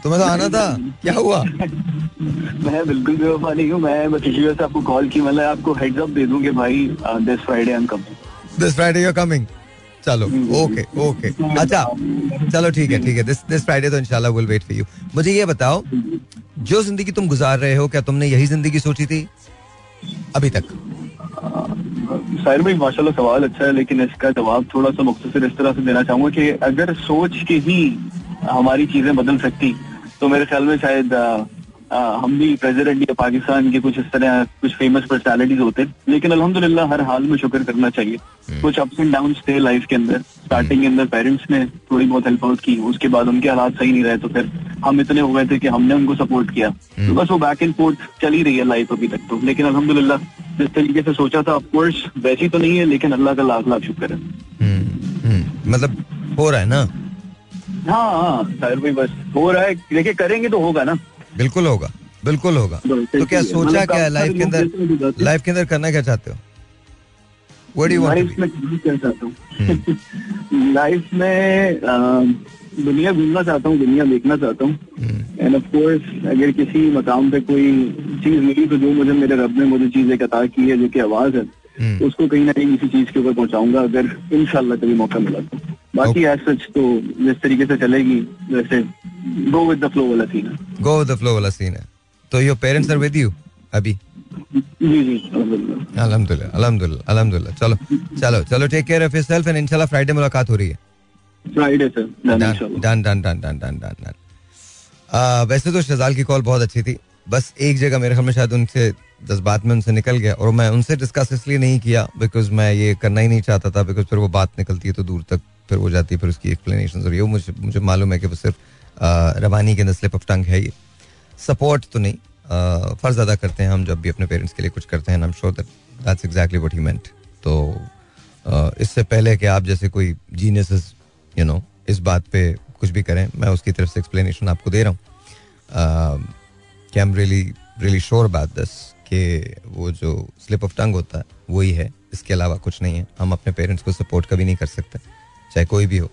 तुम्हें तो आना था। क्या हुआ? मैं बिल्कुल बेवफा नहीं हूँ। मैं बस इसी वजह से आपको कॉल की। मतलब आपको हेड्स अप दे दूँ कि भाई this Friday I am coming this Friday you are coming चलो ओके ओके अच्छा चलो ठीक है ठीक है. दिस दिस फ्राइडे तो इंशाल्लाह विल वेट फॉर यू मुझे ये बताओ, जो ज़िंदगी तुम गुजार रहे हो, क्या तुमने यही ज़िंदगी सोची थी? अभी तक. शायर भाई, माशाल्लाह सवाल अच्छा है, लेकिन इसका जवाब थोड़ा सा मुख्तर इस तरह से देना चाहूँगा कि अगर सोच के ही हमारी चीज़ें बदल सकती तो मेरे ख्याल में शायद हम भी प्रेसिडेंट या पाकिस्तान के कुछ इस तरह कुछ फ़ेमस पर्सनैलिटीज होते हैं। लेकिन अल्हम्दुलिल्लाह हर हाल में शुक्र करना चाहिए। हम्म। कुछ अप्स एंड डाउन थे लाइफ के अंदर। स्टार्टिंग के अंदर पेरेंट्स ने थोड़ी बहुत हेल्प आउट की। उसके बाद उनके हालात सही नहीं रहे तो फिर हम इतने हो गए थे कि हमने उनको सपोर्ट किया। तो। बस वो बैक एंड फोर्थ चली रही है लाइफ अभी तक तो। लेकिन अलहमदुल्ला जिस तरीके से सोचा था ऑफकोर्स वैसी तो नहीं है लेकिन अल्लाह का लाख लाख शुक्र है। हम्म, मतलब हो रहा है ना? हाँ हाँ भाई बस हो रहा है। देखिए करेंगे तो होगा ना। बिल्कुल होगा बिल्कुल होगा। तो क्या सोचा मतलब क्या है लाइफ के अंदर लाइफ के अंदर करना क्या चाहते हो? लाइफ में क्या चाहता हूँ। (laughs) लाइफ में दुनिया घूमना चाहता हूँ दुनिया देखना चाहता हूँ। एंड ऑफ़ कोर्स अगर किसी मकाम पे कोई चीज़ मिली तो जो मुझे मेरे रब ने मुझे चीज़ एक अता की है जो कि आवाज़ है हम्म। उसको कहीं ना कहीं किसी चीज़ के ऊपर पहुंचाऊँगा अगर इनशाला कभी मौका मिला तो। बाकी एज सच तो जिस तरीके से चलेगी वैसे गो विद द फ्लो वाला सीन है। गो विद द फ्लो वाला सीन है। तो your parents are with you अभी? जी जी अल्हम्दुलिल्लाह अल्हम्दुलिल्लाह अल्हम्दुलिल्लाह चलो चलो चलो take care of yourself and इंशाल्लाह फ्राइडे मुलाकात हो रही है। Friday sir done done done done done done वैसे तो शजाल की कॉल बहुत अच्छी थी। बस एक जगह मेरे ख्याल में शायद उनसे जज्बात में उनसे निकल गया और मैं उनसे डिस्कस इसलिए नहीं किया बिकॉज़ मैं ये करना ही नहीं चाहता था बिकॉज़ फिर वो बात निकलती है तो दूर तक फिर वो जाती है फिर उसकी एक्सप्लेनेशन और ये मुझे मुझे मालूम है कि वो सिर्फ़ रवानी के नस्ल ऑफ़ टंग है ये सपोर्ट तो नहीं। फ़र्ज़ अदा करते हैं हम जब भी अपने पेरेंट्स के लिए कुछ करते हैं I sure that that's exactly what he meant तो इससे पहले कि आप जैसे कोई जीनियस यू नो इस बात पे कुछ भी करें, मैं उसकी तरफ़ से एक्सप्लेनेशन आपको दे रहा हूँ। कि I am really really sure about this कि वो जो स्लिप ऑफ़ टंग होता है वही है इसके अलावा कुछ नहीं है। हम अपने पेरेंट्स को सपोर्ट कभी नहीं कर सकते। चाहे कोई भी हो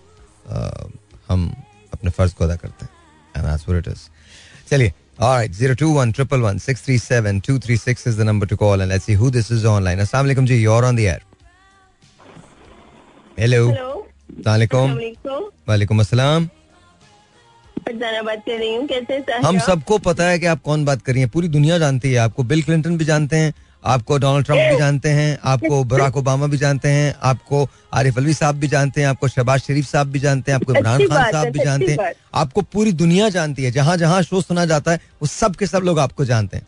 uh, हम अपने फ़र्ज़ को अदा करते हैं चलिए All right, zero two one triple one six three seven two three six is the number to call, and let's see who this is online. Assalamu alaikum ji, you're on the air. Hello. Hello Assalamualaikum. वालेकुम अस्सलाम फरजाना बात कर रही हूँ कैसे हम सबको पता है कि आप कौन बात कर रही हैं पूरी दुनिया जानती है आपको बिल क्लिंटन भी जानते हैं आपको डोनाल्ड ट्रंप भी जानते हैं आपको बराक ओबामा भी जानते हैं आपको आरिफ अलवी साहब भी जानते हैं आपको शहबाज शरीफ साहब भी जानते हैं आपको इमरान खान साहब भी जानते हैं। आपको पूरी दुनिया जानती है जहाँ जहाँ शो सुना जाता है वो सब के सब लोग आपको जानते हैं।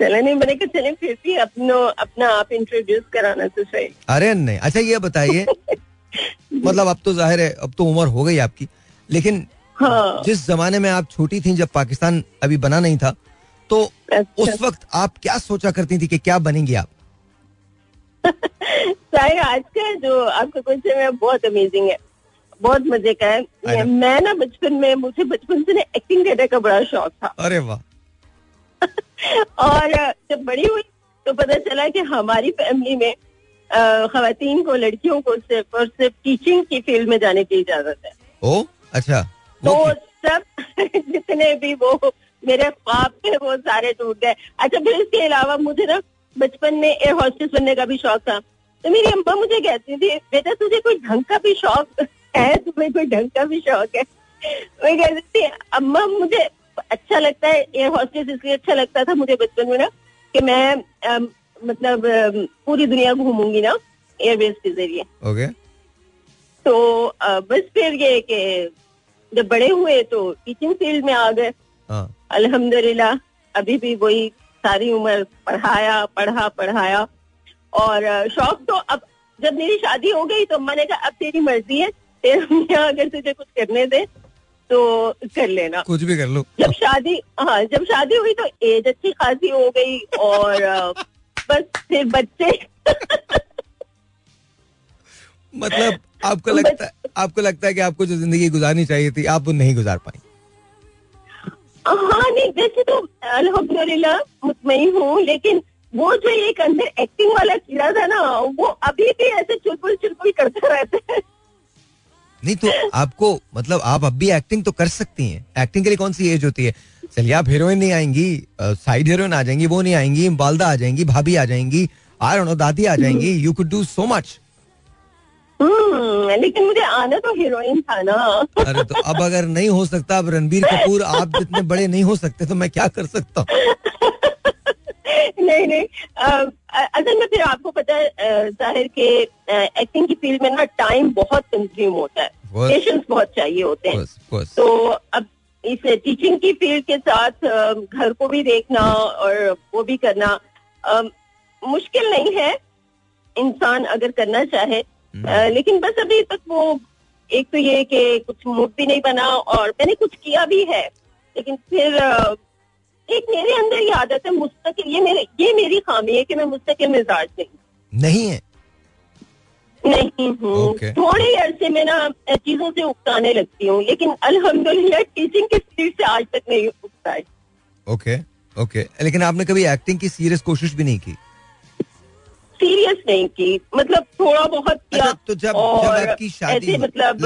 चले नहीं मैंने कहा चले फिर भी अपनो अपना आप इंट्रोड्यूस कराना तो सही। अरे नहीं अच्छा ये बताइए (laughs) मतलब अब तो ज़ाहिर है अब तो उम्र हो गई आपकी लेकिन हाँ। जिस जमाने में आप छोटी थी जब पाकिस्तान अभी बना नहीं था तो अच्छा। उस वक्त आप क्या सोचा करती थी कि क्या बनेंगी आप? (laughs) साहिर आज का जो आपका क्वेश्चन है बहुत अमेजिंग है। बहुत मज़े का है। मैं ना बचपन में मुझे बचपन से ना एक्टिंग करने का बड़ा शौक था। अरे वाह। (laughs) और जब बड़ी हुई तो पता चला कि हमारी फैमिली में खातन को लड़कियों को सिर्फ़ और सिर्फ़ टीचिंग की फ़ील्ड में जाने की इजाज़त है। ओ अच्छा। तो सब (laughs) जितने भी वो मेरे ख्वाब थे वो सारे टूट गए अच्छा फिर इसके अलावा मुझे ना बचपन में एयर हॉस्टेस बनने का भी शौक था। तो मेरी अम्मा मुझे कहती थी बेटा तुझे कोई ढंग का भी शौक (laughs) है? तुम्हें कोई ढंग का भी शौक है? मैं कहती थी अम्मा मुझे अच्छा लगता है एयर हॉस्टेस इसलिए अच्छा लगता था मुझे बचपन में ना कि मैं मतलब पूरी दुनिया घूमूँगी ना एयरवेज के ज़रिए. ओके तो बस फिर ये कि जब बड़े हुए तो टीचिंग फ़ील्ड में आ गए। हाँ। अल्हम्दुलिल्लाह अभी भी वही सारी उम्र पढ़ाया पढ़ा पढ़ाया। और शौक तो अब जब मेरी शादी हो गई तो मैंने कहा अब तेरी मर्ज़ी है तेरे अगर तुझे कुछ करने दे तो कर लेना। कुछ भी कर लो। जब शादी हाँ जब शादी हुई तो एज अच्छी खासी हो गई और बस फिर बच्चे। मतलब आपको लगता है आपको लगता है कि आपको जो ज़िंदगी गुजारनी चाहिए थी आप वो नहीं गुजार पाई। हाँ नहीं, वैसे तो अल्हम्दुलिल्लाह मुतमईन हूँ लेकिन वो जो एक अंदर एक्टिंग वाला कीड़ा था ना, वो अभी भी ऐसे चुलबुल चुलबुल करता रहता है। नहीं तो आपको मतलब आप अब भी एक्टिंग तो कर सकती हैं। एक्टिंग के लिए कौन सी एज होती है? चलिए, आप हीरोइन नहीं आएँगी साइड हीरोइन आ जाएँगी, वो नहीं आएँगी, बालदा आ जाएँगी, भाभी आ जाएँगी आर दादी आ जाएँगी you could do so much लेकिन मुझे आना तो हीरोइन था ना। अरे तो अब अगर नहीं हो सकता अब रणबीर कपूर आप जितने बड़े नहीं हो सकते तो मैं क्या कर सकता हूँ? नहीं नहीं असल में फिर आपको पता है ज़ाहिर के एक्टिंग की फ़ील्ड में ना टाइम बहुत कंज्यूम होता है। पेशेंस बहुत चाहिए होते हैं। तो अब इस टीचिंग की फ़ील्ड के साथ घर को भी देखना और वो भी करना मुश्किल नहीं है। इंसान अगर करना चाहे अ, लेकिन बस अभी तक वो एक तो ये कि कुछ मूड भी नहीं बना और मैंने कुछ किया भी है लेकिन फिर एक मेरे अंदर ये आदत है मुस्तकिल ये मेरे ये मेरी खामी है कि मैं मुस्तकिल मिजाज नहीं नहीं है? नहीं हूँ। Okay. थोड़े अरसे में ना चीज़ों से उकताने लगती हूँ लेकिन अल्हम्दुलिल्लाह टीचिंग की फ़ील्ड से आज तक नहीं उकताई ओके okay, ओके। okay. लेकिन आपने कभी एक्टिंग की सीरियस कोशिश भी नहीं की? सीरियस नहीं की। मतलब थोड़ा बहुत किया अच्छा, तो जब- और जब आपकी शादी ऐसे मतलब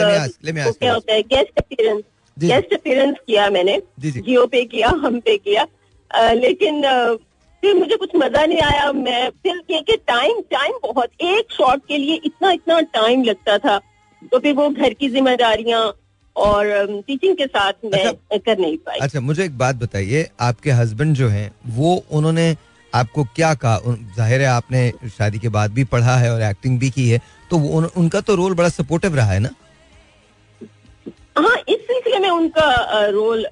क्या होता है गेस्ट अपीयरेंस गेस्ट अपीयरेंस किया मैंने। जियो पे किया हम पे किया। अ, लेकिन अ, फिर मुझे कुछ मज़ा नहीं आया। मैं फिर ये कि टाइम टाइम बहुत एक शॉट के लिए इतना इतना टाइम लगता था। तो फिर वो घर की जिम्मेदारियाँ और टीचिंग के साथ मैं अच्छा। कर नहीं पाई। अच्छा मुझे एक बात बताइए आपके हस्बैंड जो हैं वो उन्होंने आपको क्या कहा? ज़ाहिर है आपने शादी के बाद भी पढ़ा है और एक्टिंग भी की है तो उन, उनका तो रोल बड़ा सपोर्टिव रहा है ना? हाँ इस सिलसिले में उनका रोल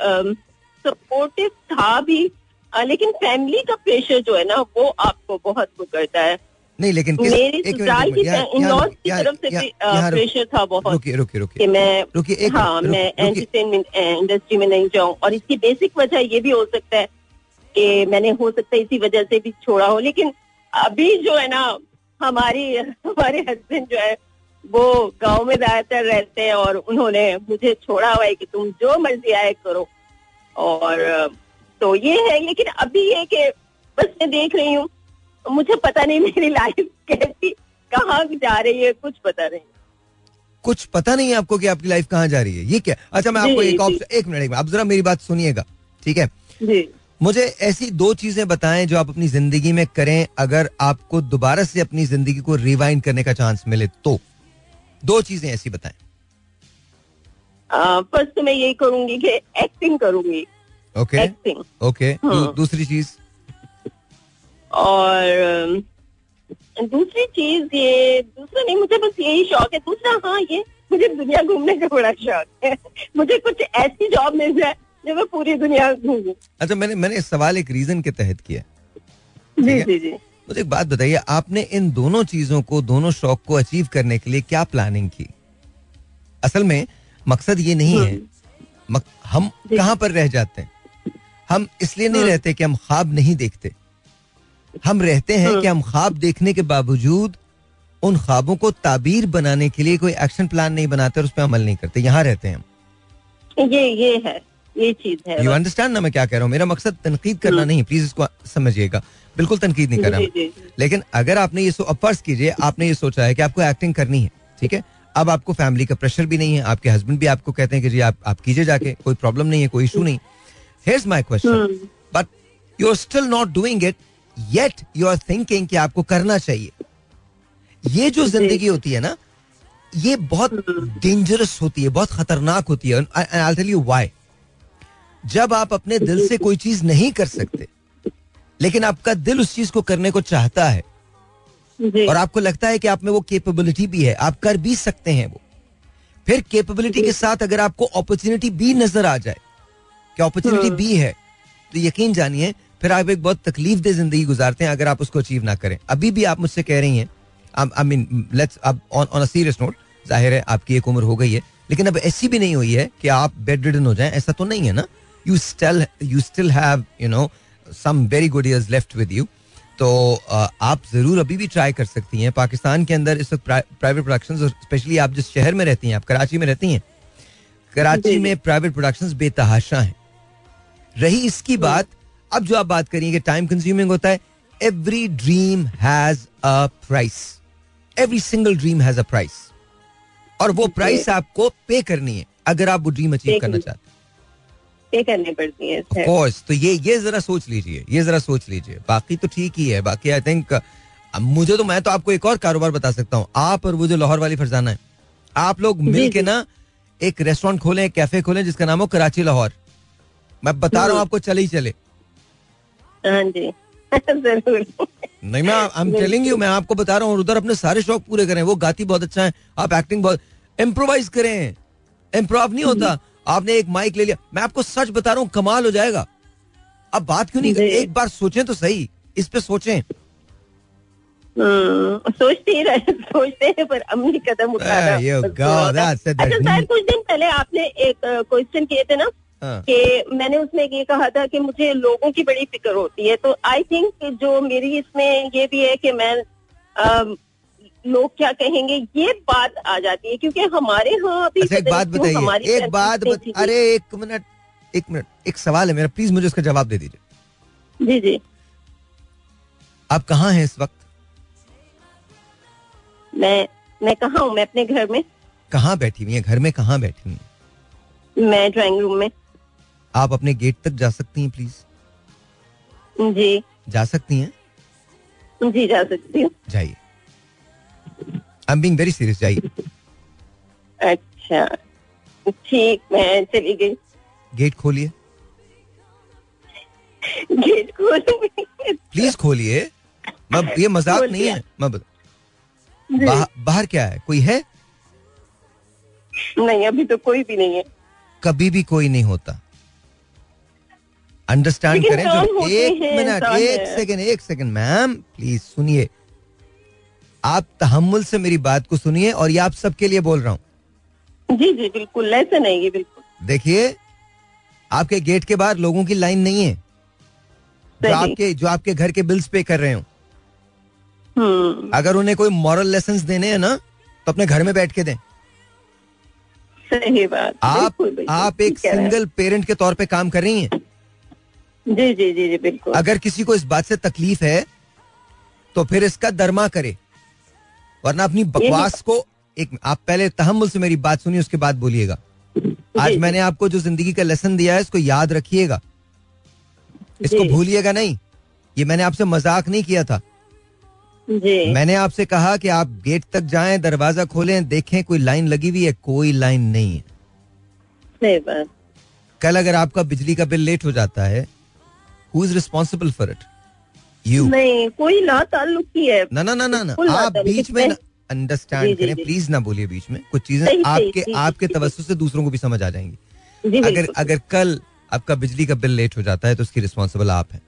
सपोर्टिव था भी अ, लेकिन फैमिली का प्रेशर जो है ना वो आपको बहुत वो करता है। नहीं लेकिन किस- मेरी ससुराल की इन-लॉज की तरफ़ से भी प्रेशर था बहुत रुकिए रुकिए कि रुकिए मैं रुकिए। हाँ मैं। एंटरटेनमेंट इंडस्ट्री में नहीं जाऊँ। और इसकी बेसिक वजह ये भी हो सकता है कि मैंने हो सकता है इसी वजह से भी छोड़ा हो लेकिन अभी जो है ना हमारी हमारे हस्बैंड जो है वो गाँव में ज़्यादातर रहते हैं और उन्होंने मुझे छोड़ा हुआ है कि तुम जो मर्ज़ी आए करो। और तो ये है लेकिन अभी ये कि बस मैं देख रही हूँ मुझे पता नहीं मेरी लाइफ (laughs) कैसी कहाँ जा रही है कुछ पता नहीं। कुछ पता नहीं है आपको कि आपकी लाइफ कहाँ जा रही है? ये क्या? अच्छा मैं आपको एक ऑप्शन एक मिनट अब जरा मेरी बात सुनिएगा ठीक है? जी। मुझे ऐसी दो चीज़ें बताएँ जो आप अपनी ज़िंदगी में करें अगर आपको दोबारा से अपनी ज़िंदगी को रिवाइंड करने का चांस मिले तो। दो चीज़ें ऐसी बताएँ। फ़र्स्ट तो मैं यही करूँगी कि एक्टिंग करूँगी। ओके एक्टिंग ओके हाँ. दूसरी चीज़? और दूसरी चीज़ ये दूसरा नहीं मुझे बस यही शौक है। दूसरा हाँ ये मुझे दुनिया घूमने का बड़ा शौक है। (laughs) मुझे कुछ ऐसी जॉब मिल जाए जो मैं पूरी दुनिया घूमू। अच्छा मैंने मैंने इस सवाल एक रीजन के तहत किया। जी जी जी। मुझे एक बात बताइए आपने इन दोनों चीज़ों को दोनों शौक को अचीव करने के लिए क्या प्लानिंग की? असल में मकसद ये नहीं है हम्म। हम कहाँ पर रह जाते हैं? हम इसलिए नहीं हम्म। रहते कि हम ख्वाब नहीं देखते। हम रहते हैं हम्म। कि हम ख्वाब देखने के बावजूद उन ख्वाबों को ताबीर बनाने के लिए कोई एक्शन प्लान नहीं बनाते और उस पर अमल नहीं करते। यहाँ रहते हैं हम। ये ये है। ये चीज़ है यू अंडरस्टैंड ना मैं क्या कह रहा हूँ? मेरा मकसद तनकीद करना नहीं प्लीज़ इसको समझिएगा। बिल्कुल तनकीद नहीं कर रहा लेकिन अगर आपने ये फ़र्ज़ कीजिए आपने ये सोचा है कि आपको एक्टिंग करनी है ठीक है? अब आपको फैमिली का प्रेशर भी नहीं है आपके हस्बैंड भी आपको कहते हैं कि जी आप आप कीजिए जाके कोई प्रॉब्लम नहीं है कोई इशू नहीं। Here's my question but you are still not doing it yet you are thinking कि आपको करना चाहिए। ये जो ज़िंदगी होती है ना ये बहुत डेंजरस hmm. होती है बहुत खतरनाक होती है। आई टेल यू व्हाई जब आप अपने दिल से कोई चीज़ नहीं कर सकते लेकिन आपका दिल उस चीज़ को करने को चाहता है और आपको लगता है कि आप में वो कैपेबिलिटी भी है आप कर भी सकते हैं वो। फिर कैपेबिलिटी के साथ अगर आपको अपॉर्चुनिटी भी नज़र आ जाए कि अपॉर्चुनिटी। भी है तो यकीन जानिए फिर आप एक बहुत तकलीफ़ दे ज़िंदगी गुजारते हैं अगर आप उसको अचीव ना करें। अभी भी आप मुझसे कह रही हैं आई मीन लेट्स अब on on a serious note ज़ाहिर है आपकी एक उम्र हो गई है लेकिन अब ऐसी भी नहीं हुई है कि आप बेड रिडन हो जाएँ ऐसा तो नहीं है ना? You still you still have you know some very good years left with you तो आप ज़रूर अभी भी ट्राई कर सकती हैं। पाकिस्तान के अंदर इस वक्त प्राइवेट प्रोडक्शन स्पेशली आप जिस शहर में रहती हैं आप कराची में रहती हैं कराची में प्राइवेट प्रोडक्शन बेतहाशा हैं। रही इसकी बात अब जो आप बात करिए कि टाइम कंज्यूमिंग होता है every dream has a price every single dream has a price और वो प्राइस आपको पे करनी है अगर आप वो ड्रीम अचीव करना चाहते हैं। पे करनी पड़ती है कोर्स तो ये ये जरा सोच लीजिए ये जरा सोच लीजिए। बाकी तो ठीक ही है बाकी आई थिंक मुझे तो मैं तो आपको एक और कारोबार बता सकता हूँ। आप और वो जो लाहौर वाली फरजाना है आप लोग मिल के ना एक रेस्टोरेंट खोलें एक कैफ़े खोलें जिसका नाम हो कराची लाहौर। मैं बता रहा हूँ आपको चले ही चले। हाँ जी। (laughs) नहीं मैं एम टेलिंग यू मैं आपको बता रहा हूँ उधर अपने सारे शौक पूरे करें। वो गाती बहुत अच्छा है आप एक्टिंग बहुत इम्प्रोवाइज करें। इम्प्रोव नहीं होता। आपने एक माइक ले लिया। मैं आपको सच बता रहा हूँ कमाल हो जाएगा। अब बात क्यों नहीं एक बार सोचें तो सही। इस पे सोचें। सोचते ही रहे सोचते हैं पर अमली कदम उठाना अच्छा कुछ दिन पहले आपने एक क्वेश्चन किए थे ना? हाँ। कि मैंने उसमें ये कहा था कि मुझे लोगों की बड़ी फ़िक्र होती है। तो आई थिंक जो मेरी इसमें ये भी है कि मैं लोग क्या कहेंगे? ये बात आ जाती है क्योंकि हमारे यहाँ अभी अच्छा, एक बात बताइए एक बात बत, अरे एक मिनट एक मिनट एक सवाल है मेरा प्लीज़ मुझे उसका जवाब दे दीजिए। जी जी। आप कहाँ हैं इस वक्त? मैं मैं कहा हूँ? मैं अपने घर में। कहाँ बैठी हुई है? घर में कहाँ बैठी हुई मैं ड्राइंग रूम में। आप अपने गेट तक जा सकती हैं प्लीज़। जी। जा सकती हैं? जी जा सकती हूँ। जाइए। I am being very serious जाइए अच्छा। ठीक मैं चली गई। गेट खोलिए। गेट खोल प्लीज़ खोलिए। मैं ये मज़ाक नहीं है। मैं बता बाहर क्या है? कोई है? नहीं अभी तो कोई भी नहीं है। कभी भी कोई नहीं होता। अंडरस्टैंड करें जो एक मिनट एक सेकंड एक सेकंड मैम प्लीज़ सुनिए। आप तहमुल से मेरी बात को सुनिए और ये आप सबके लिए बोल रहा हूँ। जी जी बिल्कुल ऐसे नहीं बिल्कुल। देखिए आपके गेट के बाहर लोगों की लाइन नहीं है जो आपके जो आपके घर के बिल्स पे कर रहे हो। हम्म। अगर उन्हें कोई मॉरल लेसन देने हैं ना तो अपने घर में बैठ के दें। सही बात आप बिल्कुल, बिल्कुल, आप एक हैं। सिंगल पेरेंट के तौर पे काम कर रही हैं? जी जी जी जी बिल्कुल। अगर किसी को इस बात से तकलीफ़ है तो फिर इसका दरमा करे। वरना अपनी बकवास को एक आप पहले तहमुल से मेरी बात सुनिए उसके बाद बोलिएगा। आज मैंने आपको जो ज़िंदगी का लेसन दिया है इसको याद रखिएगा। इसको भूलिएगा नहीं। ये मैंने आपसे मज़ाक नहीं किया था। जी। मैंने आपसे कहा कि आप गेट तक जाएँ दरवाज़ा खोलें देखें कोई लाइन लगी हुई है कोई लाइन नहीं है। बात। कल अगर आपका बिजली का बिल लेट हो जाता है who is responsible for it you नहीं कोई ला ताल्लुक ही है। ना ना ना ना ना। आप बीच में अंडरस्टैंड करें प्लीज़ ना बोलिए बीच में। कुछ चीज़ें आपके आपके तवज्जो से दूसरों को भी समझ आ जाएँगी। अगर अगर कल आपका बिजली का बिल लेट हो जाता है तो उसकी रिस्पॉन्सिबल आप हैं।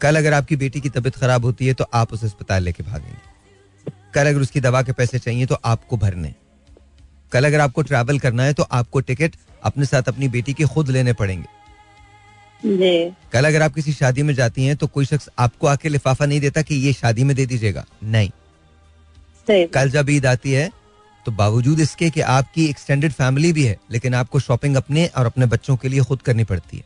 कल अगर आपकी बेटी की तबीयत खराब होती है तो आप उसे अस्पताल लेके भागेंगे। कल अगर उसकी दवा के पैसे चाहिए तो आपको भरने कल अगर आपको ट्रैवल करना है तो आपको टिकट अपने साथ अपनी बेटी के खुद लेने पड़ेंगे। जी। कल अगर आप किसी शादी में जाती हैं तो कोई शख्स आपको आके लिफाफा नहीं देता कि ये शादी में दे दीजिएगा। नहीं। कल जब ईद आती है तो बावजूद इसके कि आपकी एक्सटेंडेड फैमिली भी है लेकिन आपको शॉपिंग अपने और अपने बच्चों के लिए खुद करनी पड़ती है।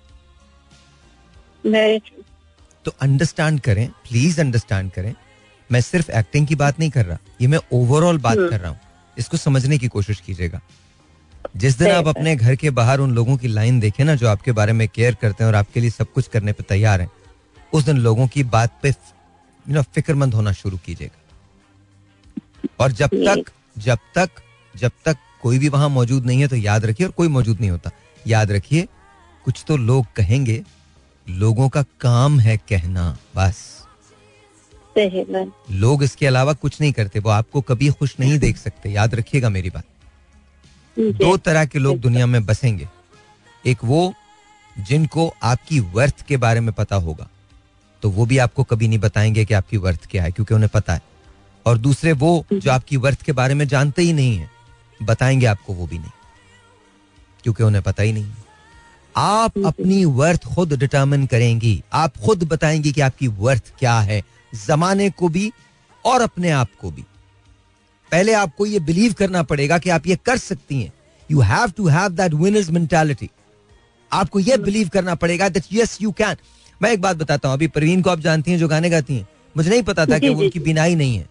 तो अंडरस्टैंड करें प्लीज़ अंडरस्टैंड करें। मैं सिर्फ़ एक्टिंग की बात नहीं कर रहा ये मैं ओवरऑल बात कर रहा हूँ। इसको समझने की कोशिश कीजिएगा। जिस दिन आप अपने घर के बाहर उन लोगों की लाइन देखे ना जो आपके बारे में केयर करते हैं और आपके लिए सब कुछ करने पे तैयार हैं उस दिन लोगों की बात पे यू नो फिक्रमंद होना शुरू कीजिएगा। और जब तक जब तक जब तक कोई भी वहाँ मौजूद नहीं है तो याद रखिए और कोई मौजूद नहीं होता। याद रखिए कुछ तो लोग कहेंगे लोगों का काम है कहना बस। लोग इसके अलावा कुछ नहीं करते वो आपको कभी खुश नहीं देख सकते याद रखिएगा मेरी बात। दो तरह के लोग दुनिया में बसेंगे। एक वो जिनको आपकी वर्थ के बारे में पता होगा तो वो भी आपको कभी नहीं बताएँगे कि आपकी वर्थ क्या है क्योंकि उन्हें पता है। और दूसरे वो जो आपकी वर्थ के बारे में जानते ही नहीं है बताएँगे आपको वो भी नहीं क्योंकि उन्हें पता ही नहीं है। आप अपनी वर्थ खुद डिटर्मिन करेंगी। आप खुद बताएँगी कि आपकी वर्थ क्या है जमाने को भी और अपने आप को भी। पहले आपको ये बिलीव करना पड़ेगा कि आप ये कर सकती हैं। You have to have that winners mentality आपको ये बिलीव करना पड़ेगा दैट यस यू कैन मैं एक बात बताता हूँ अभी परवीन को आप जानती हैं जो गाने गाती हैं। मुझे नहीं पता था कि वो (laughs) उनकी बिनाई नहीं है।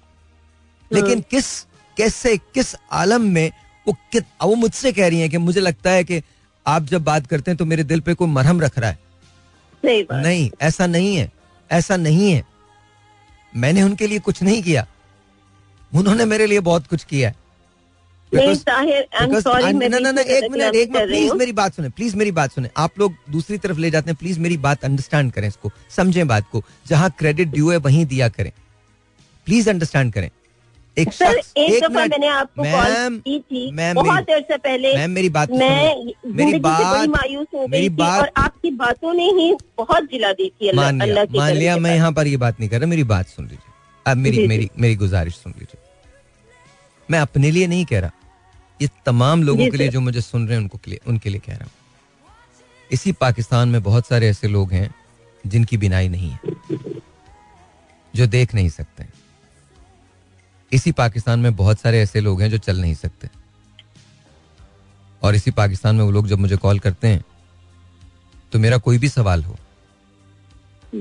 लेकिन किस कैसे किस आलम में वो कित, वो मुझसे कह रही हैं कि मुझे लगता है कि आप जब बात करते हैं तो मेरे दिल पे कोई मरहम रख रहा है। बात। नहीं ऐसा नहीं है ऐसा नहीं है। मैंने उनके लिए कुछ नहीं किया। उन्होंने मेरे लिए बहुत कुछ किया है। प्लीज़ मेरी बात सुने प्लीज़ मेरी बात सुने। आप लोग दूसरी तरफ़ ले जाते हैं प्लीज़ मेरी बात अंडरस्टैंड करें इसको समझें बात को। जहाँ क्रेडिट ड्यू है वहीं दिया करें। प्लीज़ अंडरस्टैंड करें। एक सर एक दफ़ा मैंने आपको मैम, की थी मैम, बहुत देर से पहले मैम मेरी बात मैं मेरी बात मायूस हो मेरी बात और आपकी बातों ने ही बहुत जिला दी थी अल्लाह मान लिया मान लिया मैं यहाँ पर ये बात नहीं कर रहा मेरी बात सुन लीजिए। अब मेरी। मेरी मेरी गुजारिश सुन लीजिए। मैं अपने लिए नहीं कह रहा। ये तमाम लोगों के लिए जो। मुझे सुन रहे हैं उनको के लिए उनके लिए कह रहा हूँ। इसी पाकिस्तान में बहुत सारे ऐसे लोग हैं जिनकी बिनाई नहीं है जो देख नहीं सकते। इसी पाकिस्तान में बहुत सारे ऐसे लोग हैं जो चल नहीं सकते। और इसी पाकिस्तान में वो लोग जब मुझे कॉल करते हैं तो मेरा कोई भी सवाल हो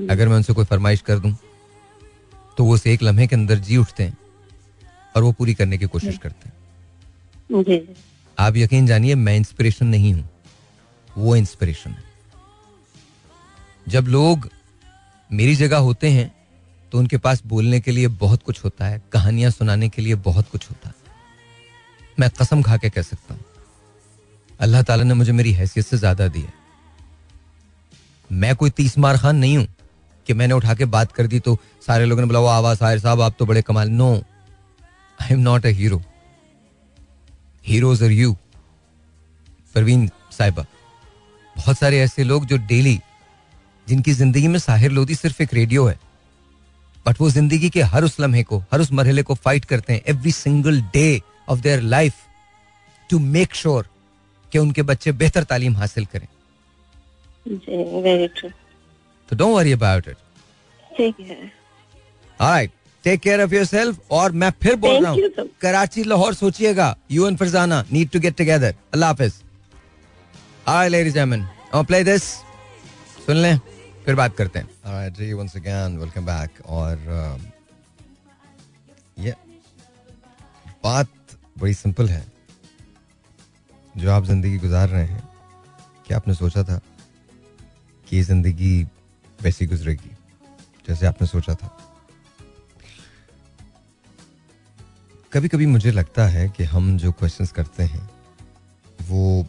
अगर मैं उनसे कोई फरमाइश कर दूँ तो वो उस एक लम्हे के अंदर जी उठते हैं। और वो पूरी करने की कोशिश करते हैं। जी। आप यकीन जानिए मैं इंस्पिरेशन नहीं हूँ। वो इंस्पिरेशन है। जब लोग मेरी जगह होते हैं तो उनके पास बोलने के लिए बहुत कुछ होता है कहानियाँ सुनाने के लिए बहुत कुछ होता है। मैं कसम खा के कह सकता हूँ अल्लाह ताला ने मुझे मेरी हैसियत से ज़्यादा दी है। मैं कोई तीस मार खान नहीं हूँ कि मैंने उठा के बात कर दी तो सारे लोगों ने बोला वो आवाज़ साहिर साहब आप तो बड़े कमाल no I am not a hero heroes are you Parveen साहिबा बहुत सारे ऐसे लोग जो डेली जिनकी ज़िंदगी में साहिर लोधी सिर्फ़ एक रेडियो है बट वो ज़िंदगी के हर उस लम्हे को हर उस मरहले को फाइट करते हैं every single day of their life to make sure कि उनके बच्चे बेहतर तालीम हासिल करें। तो डोंट वरी अबाउट इट ठीक है। Take care of yourself और मैं फिर बोल रहा हूँ कराची लाहौर सोचिएगा। You and Farzana need to get together अल्लाह हाफिज। और प्ले दिस सुन लें फिर बात करते हैं। ऑलराइट जी वंस अगेन वेलकम बैक और ये uh, बात बड़ी सिंपल है। जो आप ज़िंदगी गुजार रहे हैं क्या आपने सोचा था कि ये ज़िंदगी वैसी गुजरेगी जैसे आपने सोचा था? कभी कभी मुझे लगता है कि हम जो क्वेश्चंस करते हैं, वो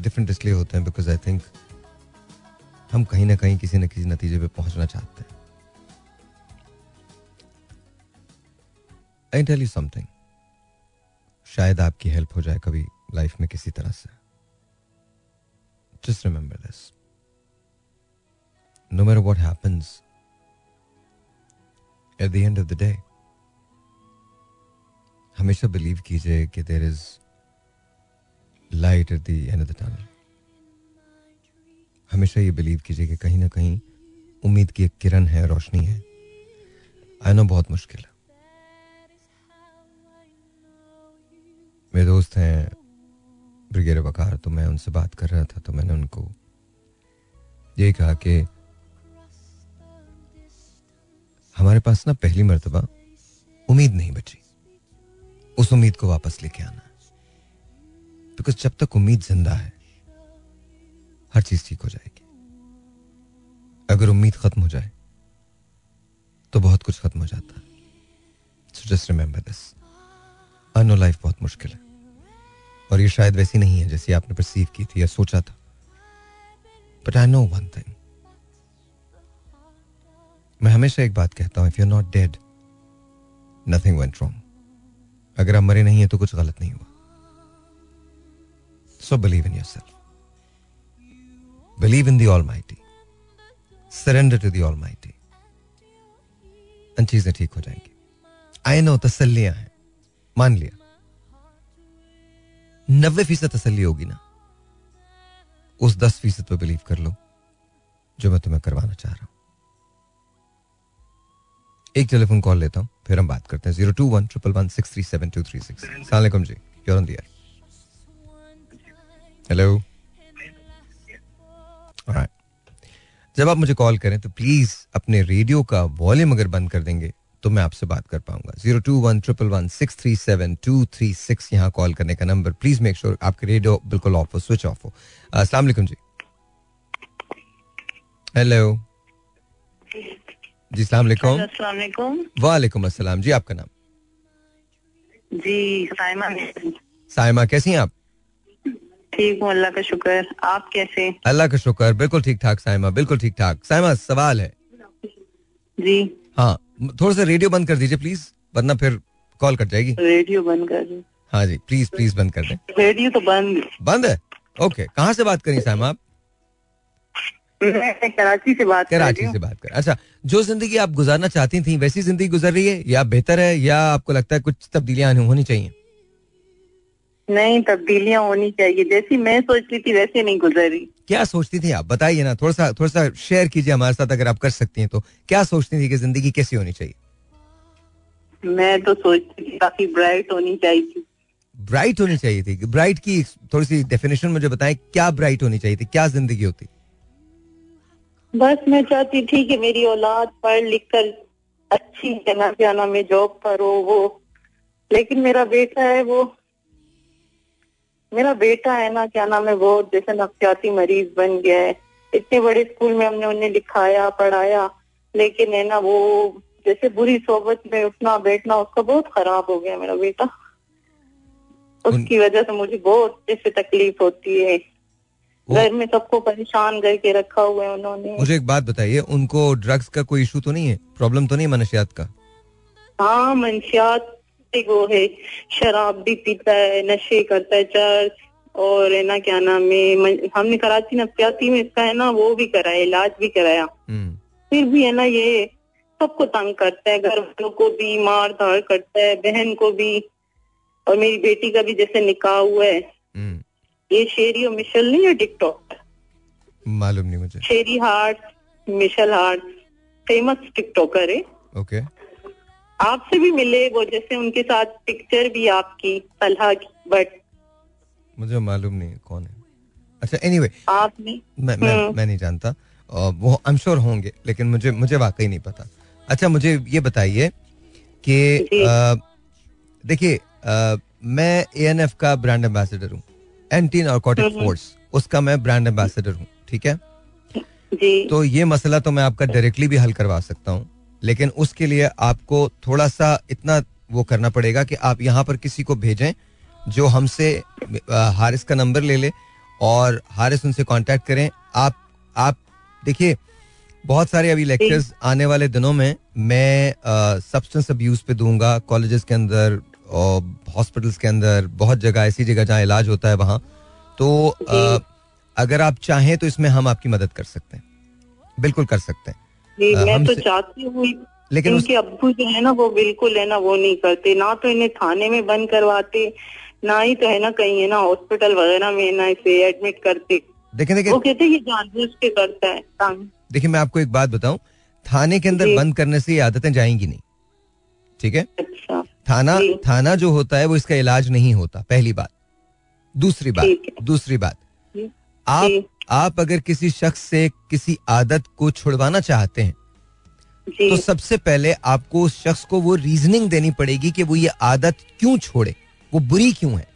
डिफरेंट इसलिए होते हैं बिकॉज़ आई थिंक हम कहीं ना कहीं किसी न किसी नतीजे पे पहुँचना चाहते हैं। आई टेल यू समथिंग शायद आपकी हेल्प हो जाए कभी लाइफ में किसी तरह से। Just remember this no matter what happens at the end of the day हमेशा बिलीव कीजिए कि there is light at end of the tunnel हमेशा ये बिलीव कीजिए कि कहीं ना कहीं उम्मीद की एक किरण है, रोशनी है। आई नो बहुत मुश्किल है। मेरे दोस्त हैं ब्रिगेड वकार तो मैं उनसे बात कर रहा था तो मैंने उनको ये कहा कि हमारे पास ना पहली मर्तबा उम्मीद नहीं बची। उस उम्मीद को वापस लेके आना। बिकॉज़ जब तक उम्मीद ज़िंदा है, हर चीज़ ठीक हो जाएगी। अगर उम्मीद खत्म हो जाए तो बहुत कुछ खत्म हो जाता है। So just remember this I know life बहुत मुश्किल है। और ये शायद वैसी नहीं है जैसी आपने परसीव की थी या सोचा था। But I know one thing मैं हमेशा एक बात कहता हूँ if you are not dead nothing went wrong अगर आप मरे नहीं है तो कुछ गलत नहीं हुआ। So believe in yourself believe in the almighty surrender to the almighty चीज़ें ठीक हो जाएँगी। आई नो तसलियाँ हैं। मान लिया। नब्बे फ़ीसद तसली होगी ना। उस दस फ़ीसद पर बिलीव कर लो, जो मैं तुम्हें करवाना चाह रहा हूँ। एक टेलीफोन कॉल लेता हूँ, फिर हम बात करते हैं। Zero two one triple one six three seven two three six. सलामकुम जी you're on the air hello जब आप मुझे कॉल करें तो प्लीज़ अपने रेडियो का वॉल्यूम अगर बंद कर देंगे तो मैं आपसे बात कर पाऊँगा। Zero two one triple one six three seven two three six यहाँ कॉल करने का नंबर प्लीज़ मेक श्योर आपके रेडियो बिल्कुल ऑफ़ हो स्विच ऑफ़ हो। अस्सलाम जी। हेलो जी सलाम वालेकुम। अस्सलाम जी आपका नाम? जी साइमा साइमा कैसी हैं आप? ठीक हूँ अल्लाह का शुक्र। आप कैसे अल्लाह का शुक्र बिल्कुल ठीक ठाक साइमा बिल्कुल ठीक ठाक। साइमा सवाल है। जी। हाँ थोड़ा सा रेडियो बंद कर दीजिए प्लीज़ वरना फिर कॉल कट जाएगी। रेडियो बंद कर हाँ जी प्लीज़ प्लीज़ बंद कर दें। रेडियो तो बंद। बंद है? ओके कहाँ से बात करी साइमा आप? कराची से बात कराची से बात कर अच्छा जो ज़िंदगी आप गुजारना चाहती थी वैसी ज़िंदगी गुजर रही है या बेहतर है या आपको लगता है कुछ तब्दीलियाँ होनी चाहिए? नहीं तब्दीलियाँ होनी चाहिए। जैसी मैं सोचती थी वैसे नहीं गुजर रही। क्या सोचती थी आप? बताइए ना थोड़ा सा थोड़ा सा शेयर कीजिए हमारे साथ अगर आप कर सकती हैं तो। क्या सोचती थी कि ज़िंदगी कैसी होनी चाहिए? मैं तो सोचती थी काफ़ी ब्राइट होनी चाहिए ब्राइट होनी चाहिए थी। ब्राइट की थोड़ी सी डेफिनेशन मुझे बताएँ क्या ब्राइट होनी चाहिए थी? क्या ज़िंदगी होती? बस मैं चाहती थी कि मेरी औलाद पढ़ लिख कर अच्छी जना जाना में जॉब पर हो वो। लेकिन मेरा बेटा है वो। मेरा बेटा है ना क्या नाम है वो जैसे नफ्सियाती मरीज़ बन गया है। इतने बड़े स्कूल में हमने उन्हें लिखाया पढ़ाया लेकिन है ना वो जैसे बुरी सोबत में उठना बैठना उसका बहुत खराब हो गया मेरा बेटा। उसकी वजह से मुझे बहुत जैसे तकलीफ़ होती है। घर में सबको परेशान करके रखा हुआ है उन्होंने। मुझे एक बात बताइए उनको ड्रग्स का कोई इशू तो नहीं है? प्रॉब्लम तो नहीं है मनशियात का? हाँ मनशियात वो है। शराब भी पीता है नशे करता है चर्च और है ना क्या नाम है हमने कराची नफ्सियाती में इसका है ना वो भी कराया इलाज भी कराया। हम्म। फिर भी है ना ये सबको तंग करता है घर वालों को भी मार धाड़ करता है बहन को भी और मेरी बेटी का भी जैसे निकाह हुआ है। हम्म। ये शेरी और मिशल नहीं है टिकटॉक मालूम नहीं मुझे। Sherry Hart Michelle Hart famous TikToker है। ओके। आपसे भी मिले वो जैसे उनके साथ पिक्चर भी आपकी सलाह की बट मुझे मालूम नहीं कौन है। अच्छा एनीवे anyway, आपने मैं मैं हम्म। मैं नहीं जानता। वो आई एम श्योर होंगे लेकिन मुझे मुझे वाकई नहीं पता। अच्छा मुझे ये बताइए कि। देखिए मैं ए का ब्रांड एम्बेसडर हूँ। Anti narcotic. फोर्स उसका मैं ब्रांड एम्बेसडर हूँ ठीक है? जी। तो ये मसला तो मैं आपका डायरेक्टली भी हल करवा सकता हूँ लेकिन उसके लिए आपको थोड़ा सा इतना वो करना पड़ेगा कि आप यहाँ पर किसी को भेजें जो हमसे हारिस का नंबर ले ले और हारिस उनसे कांटेक्ट करें। आप आप देखिए बहुत सारे अभी लेक्चर्स आने वाले दिनों में मैं सब्सटेंस अब्यूज पे दूँगा कॉलेजेस के अंदर और हॉस्पिटल्स के अंदर बहुत जगह ऐसी जगह जहाँ इलाज होता है वहाँ। तो अ, अगर आप चाहें तो इसमें हम आपकी मदद कर सकते हैं। बिल्कुल कर सकते हैं। मैं तो चाहती हूँ लेकिन उस, इनके अब्बू जो है ना वो बिल्कुल है ना वो नहीं करते। ना तो इन्हें थाने में बंद करवाते ना ही तो है ना कहीं है ना हॉस्पिटल वगैरह में ना इसे एडमिट करते। देखें देखें वो कहते ये जानबूझ के करता है देखिए मैं आपको एक बात बताऊँ। थाने के अंदर बंद करने से ये आदतें जाएँगी नहीं। ठीक है? अच्छा। थाना थाना जो होता है वो इसका इलाज नहीं होता पहली बात। दूसरी बात दूसरी बात। आप आप अगर किसी शख्स से किसी आदत को छुड़वाना चाहते हैं तो सबसे पहले आपको उस शख्स को वो रीजनिंग देनी पड़ेगी कि वो ये आदत क्यों छोड़े वो बुरी क्यों है?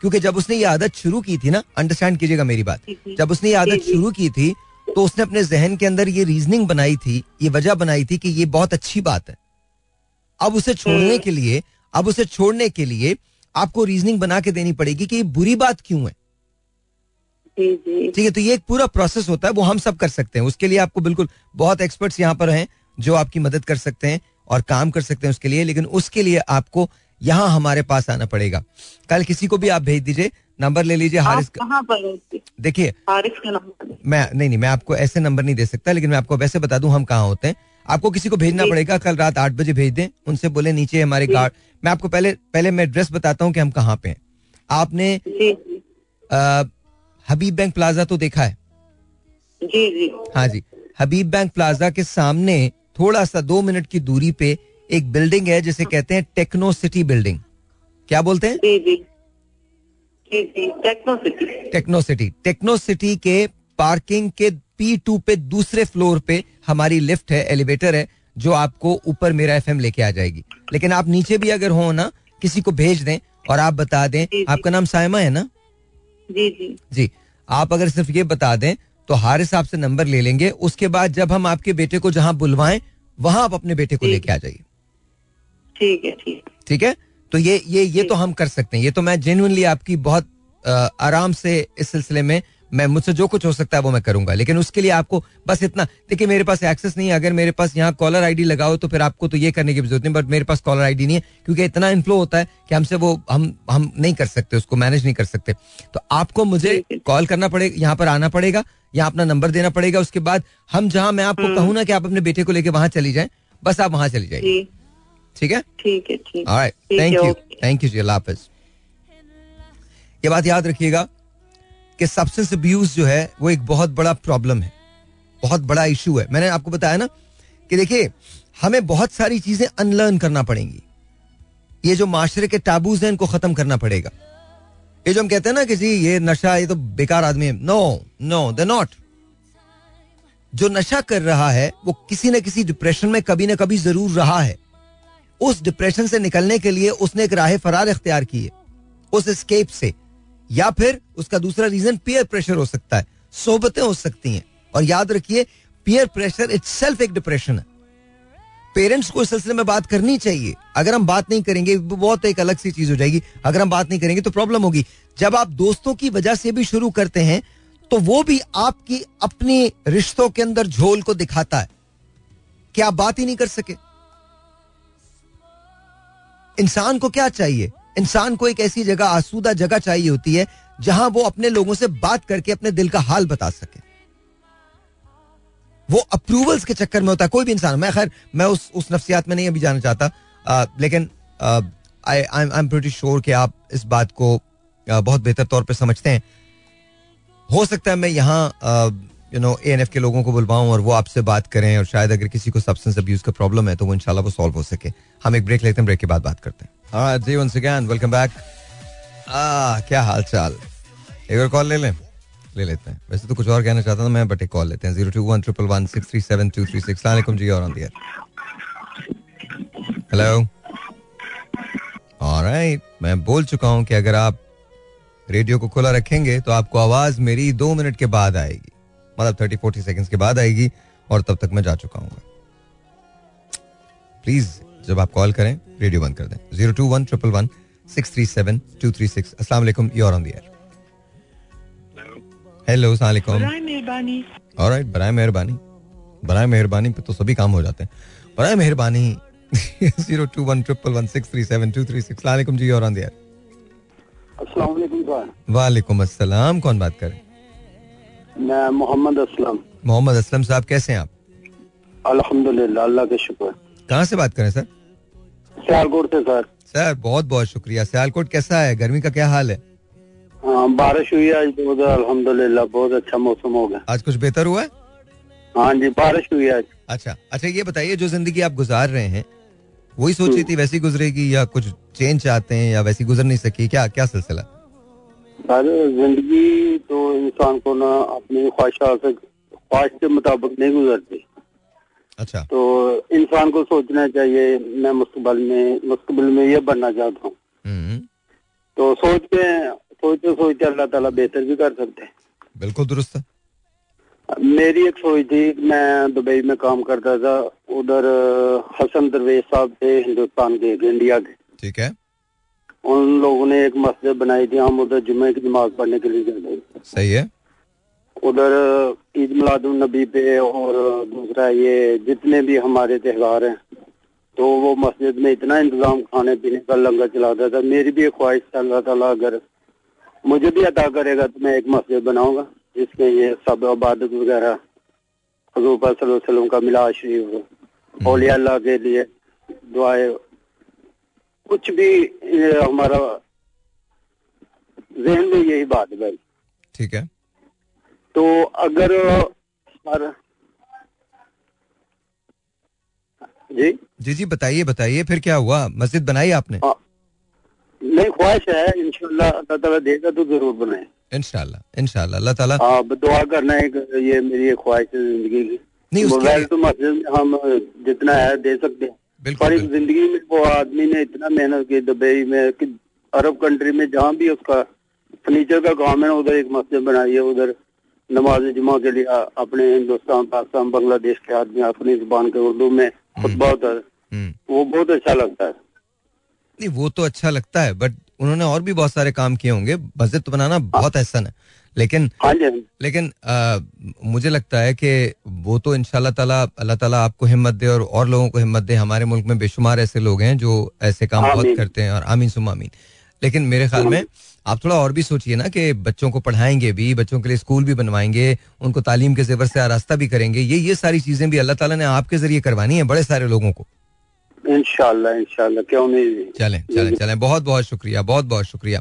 क्योंकि जब उसने ये आदत शुरू की थी ना अंडरस्टैंड कीजिएगा मेरी बात। जब उसने ये आदत। शुरू की थी तो उसने अपने जहन के अंदर ये रीजनिंग बनाई थी ये वजह बनाई थी कि ये बहुत अच्छी बात है। अब उसे छोड़ने। के लिए अब उसे छोड़ने के लिए आपको रीजनिंग बना के देनी पड़ेगी कि ये बुरी बात क्यों है। जी जी। ठीक है तो ये एक पूरा प्रोसेस होता है वो हम सब कर सकते हैं। उसके लिए आपको बिल्कुल बहुत एक्सपर्ट्स यहाँ पर हैं जो आपकी मदद कर सकते हैं और काम कर सकते हैं उसके लिए लेकिन उसके लिए आपको यहाँ हमारे पास आना पड़ेगा। कल किसी को भी आप भेज दीजिए नंबर ले लीजिए हारिस का देखिए हारिस का नंबर मैं नहीं नहीं मैं आपको ऐसे नंबर नहीं दे सकता लेकिन मैं आपको वैसे बता दूँ हम कहाँ होते हैं। आपको किसी को भेजना पड़ेगा कल रात आठ बजे भेज दें उनसे बोले नीचे हमारे गार्ड। मैं आपको पहले पहले मैं एड्रेस बताता हूँ कि हम कहाँ पे हैं। आपने हबीब बैंक प्लाजा तो देखा है? जी जी। हाँ जी। हबीब बैंक प्लाजा के सामने थोड़ा सा दो मिनट की दूरी पे एक बिल्डिंग है जिसे कहते हैं टेक्नो सिटी बिल्डिंग। क्या बोलते हैं? जी जी। जी जी। Techno city. Techno city. Techno city के पार्किंग के पी टू पे दूसरे फ्लोर पे हमारी लिफ्ट है एलिवेटर है जो आपको ऊपर मेरा एफएम लेके आ जाएगी। लेकिन आप नीचे भी अगर हो ना किसी को भेज दें और आप बता दें जी। आपका नाम सायमा है ना? जी जी। जी आप अगर सिर्फ़ ये बता दें तो हारिस साहब से नंबर ले लेंगे। उसके बाद जब हम आपके बेटे को जहाँ बुलवाएँ वहाँ आप अपने बेटे को लेके आ जाइए। ठीक है ठीक है। ठीक है? तो ये ये ये तो हम कर सकते हैं। ये तो मैं जेन्युइनली आपकी बहुत अ, आराम से इस सिलसिले में मैं मुझसे जो कुछ हो सकता है वो मैं करूँगा। लेकिन उसके लिए आपको बस इतना देखिए मेरे पास एक्सेस नहीं है। अगर मेरे पास यहाँ कॉलर आईडी लगाओ तो फिर आपको तो ये करने की ज़रूरत नहीं बट मेरे पास कॉलर आईडी नहीं है क्योंकि इतना इन्फ्लो होता है कि हमसे वो हम हम नहीं कर सकते उसको मैनेज नहीं कर सकते। तो आपको मुझे कॉल करना पड़ेगा यहाँ पर आना पड़ेगा यहाँ अपना नंबर देना पड़ेगा उसके बाद हम जहाँ मैं आपको कहूँ ना कि आप अपने बेटे को लेके वहाँ चली जाए बस आप वहाँ चली जाइए। ठीक है? ठीक है you, okay. thank you जी अल्लाह हाफिज। ये बात याद रखिएगा कि सब्सटेंस अब्यूज जो है, वो एक बहुत बड़ा प्रॉब्लम है। बहुत बड़ा इशू है। मैंने आपको बताया ना कि देखिए, हमें बहुत सारी चीज़ें अनलर्न करना पड़ेंगी। ये जो माशरे के टाबूज हैं, इनको खत्म करना पड़ेगा। ये जो हम कहते हैं ना कि जी, ये नशा, ये तो बेकार आदमी है। नो नो दे नॉट जो नशा कर रहा है, वो किसी न किसी डिप्रेशन में कभी ना कभी ज़रूर रहा है। उस डिप्रेशन से निकलने के लिए उसने एक राह फरार इख्तियार की है। उस स्केप से। या फिर उसका दूसरा रीजन पीयर प्रेशर हो सकता है, सोबतें हो सकती हैं। और याद रखिए पीयर प्रेशर इट एक डिप्रेशन है। पेरेंट्स को इस सिलसिले में बात करनी चाहिए। अगर हम बात नहीं करेंगे, बहुत एक अलग सी चीज़ हो जाएगी। अगर हम बात नहीं करेंगे तो प्रॉब्लम होगी। जब आप दोस्तों की वजह से भी शुरू करते हैं तो वो भी आपकी अपनी रिश्तों के अंदर झोल को दिखाता है। कि आप बात ही नहीं कर सके? इंसान को क्या चाहिए? इंसान को एक ऐसी जगह आसूदा जगह चाहिए होती है जहाँ वो अपने लोगों से बात करके अपने दिल का हाल बता सके। वो अप्रूवल्स के चक्कर में होता है कोई भी इंसान। मैं खैर मैं उस उस नफ्सियात में नहीं अभी जाना चाहता आ, लेकिन I I am pretty sure कि आप इस बात को आ, बहुत बेहतर तौर पर समझते हैं। हो सकता है मैं यहाँ यू नो ए के लोगों को बुलवाऊं और वो आपसे बात करें और शायद अगर किसी को सब्सटेंस अब्यूज का प्रॉब्लम है तो वो इंशाल्लाह वो सॉल्व हो सके। हम एक ब्रेक लेते हैं ब्रेक के बाद बात करते हैं। हाँ जी वंस अगेन वेलकम बैक आ क्या हाल चाल एक और कॉल ले लें? ले लेते हैं। वैसे तो कुछ और कहना चाहता था मैं बट एक कॉल लेते हैं। Zero two one triple one six three seven two three six जी, और ऑन दियर हेलो ऑलराइट मैं बोल चुका हूँ कि अगर आप रेडियो को खुला रखेंगे तो आपको आवाज़ मेरी दो मिनट के बाद आएगी। मतलब थर्टी फोर्टी सेकेंड्स के बाद आएगी, और तब तक मैं जा चुका हूँ। प्लीज़ जब आप कॉल करें रेडियो बंद कर दें। Zero two one triple one six three seven two three six. असला ऑन हेलो सलामकुम राइट बराए मेहरबानी। बराए मेहरबानी। पे तो सभी काम हो जाते हैं। बराए मेहरबानी। Zero two one triple one six three seven two three six. सलामकुम जी और वालेकुम अस्सलाम। कौन बात करें मैं मोहम्मद असलम। मोहम्मद असलम साहब कैसे हैं आप? अल्हम्दुलिल्लाह अल्लाह के शुक्र। कहाँ से बात करें सर? सियालकोट से सर। सर बहुत बहुत शुक्रिया। सियालकोट कैसा है? गर्मी का क्या हाल है? हाँ बारिश हुई आज बहुत अल्हम्दुलिल्लाह बहुत अच्छा मौसम हो गया। आज कुछ बेहतर हुआ है? हाँ जी बारिश हुई आज। अच्छा अच्छा ये बताइए जो ज़िंदगी आप गुजार रहे हैं वही सोची हम्म। थी वैसी गुजरेगी या कुछ चेंज चाहते हैं या वैसी गुजर नहीं सकी? क्या क्या सिलसिला? सर ज़िंदगी तो इंसान को ना अपनी ख्वाहिशात से ख्वाहिश के मुताबिक नहीं गुजरती। अच्छा। तो इंसान को सोचना चाहिए मैं मुस्तबल में मुस्तबिल में ये बनना चाहता हूँ। हम्म। तो सोच के सोचते सोचते अल्लाह ताला बेहतर भी कर सकते हैं। बिल्कुल दुरुस्त है। मेरी एक सोच थी मैं दुबई में काम करता था उधर हसन दरवेज साहब थे हिंदुस्तान के इंडिया के। ठीक है। उन लोगों ने एक मस्जिद बनाई थी हम उधर जुम्मे की नमाज़ पढ़ने के लिए गए सही है। उधर ईद नबी पे और दूसरा ये जितने भी हमारे त्यौहार हैं तो वो मस्जिद में इतना इंतज़ाम खाने पीने का लंगर चलाता था। मेरी भी एक ख्वाहिश अल्लाह ताला अगर मुझे भी अदा करेगा तो मैं एक मस्जिद बनाऊँगा जिसमें ये सब इबादत वगैरह हजूर का मिला शरीफ हम्म। औलिया अल्लाह के लिए दुआएँ कुछ भी हमारा जहन में यही बात है भाई ठीक है। तो अगर हर जी? जी जी बताइए बताइए फिर क्या हुआ? मस्जिद बनाई आपने? आ, हाँ। नहीं ख्वाहिश है इनशाला अल्लाह ताला देगा तो ज़रूर बनाए। इंशाल्लाह इंशाल्लाह अल्लाह ताला हाँ दुआ करना है ये मेरी ख्वाहिश है ज़िंदगी की। नहीं मोबाइल तो मस्जिद में हम जितना है दे सकते हैं। पर इस ज़िंदगी में वो आदमी ने इतना मेहनत की दुबई में कि अरब कंट्री में जहाँ भी उसका फर्नीचर का काम है उधर एक मस्जिद बनाई है उधर नमाज़ जुमा के लिए अपने हिंदुस्तान पाकिस्तान बांग्लादेश के आदमी अपनी ज़ुबान के उर्दू में खुतबा हम्म। होता है। हम्म। वो बहुत अच्छा लगता है। नहीं वो तो अच्छा लगता है बट उन्होंने और भी बहुत सारे काम किए होंगे। मस्जिद तो बनाना बहुत एहसन है। लेकिन हाँ लेकिन आ, मुझे लगता है कि वो तो इनशाला ताला अल्लाह ताला आपको हिम्मत दे और और लोगों को हिम्मत दे। हमारे मुल्क में बेशुमार ऐसे लोग हैं जो ऐसे काम बहुत करते हैं और आमीन सुम आमीन। लेकिन मेरे ख्याल में आप थोड़ा और भी सोचिए ना कि बच्चों को पढ़ाएँगे भी बच्चों के लिए स्कूल भी बनवाएँगे उनको तालीम के जेवर से रास्ता भी करेंगे ये ये सारी चीज़ें भी अल्लाह ताला ने आपके ज़रिए करवानी है बड़े सारे लोगों को। इनशाला इनशाला क्यों नहीं? चलें चलें चलें बहुत बहुत शुक्रिया बहुत बहुत शुक्रिया।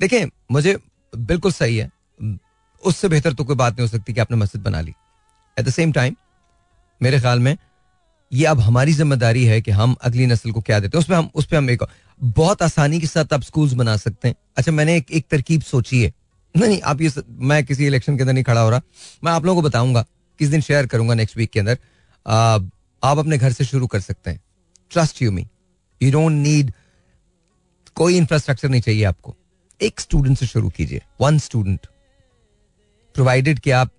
देखें मुझे बिल्कुल सही है उससे बेहतर तो कोई बात नहीं हो सकती कि आपने मस्जिद बना ली। एट द सेम टाइम मेरे ख्याल में ये अब हमारी ज़िम्मेदारी है कि हम अगली नस्ल को क्या देते हैं। उस पर हम उस पर हम एक बहुत आसानी के साथ आप स्कूल्स बना सकते हैं। अच्छा मैंने एक एक तरकीब सोची है। नहीं नहीं आप ये मैं किसी इलेक्शन के अंदर नहीं खड़ा हो रहा। मैं आप लोगों को बताऊँगा, किस दिन शेयर करूँगा नेक्स्ट वीक के अंदर। आप अपने घर से शुरू कर सकते हैं। Trust you me you don't need कोई इंफ्रास्ट्रक्चर नहीं चाहिए आपको। एक स्टूडेंट से शुरू कीजिए। वन स्टूडेंट प्रोवाइडेड कि आप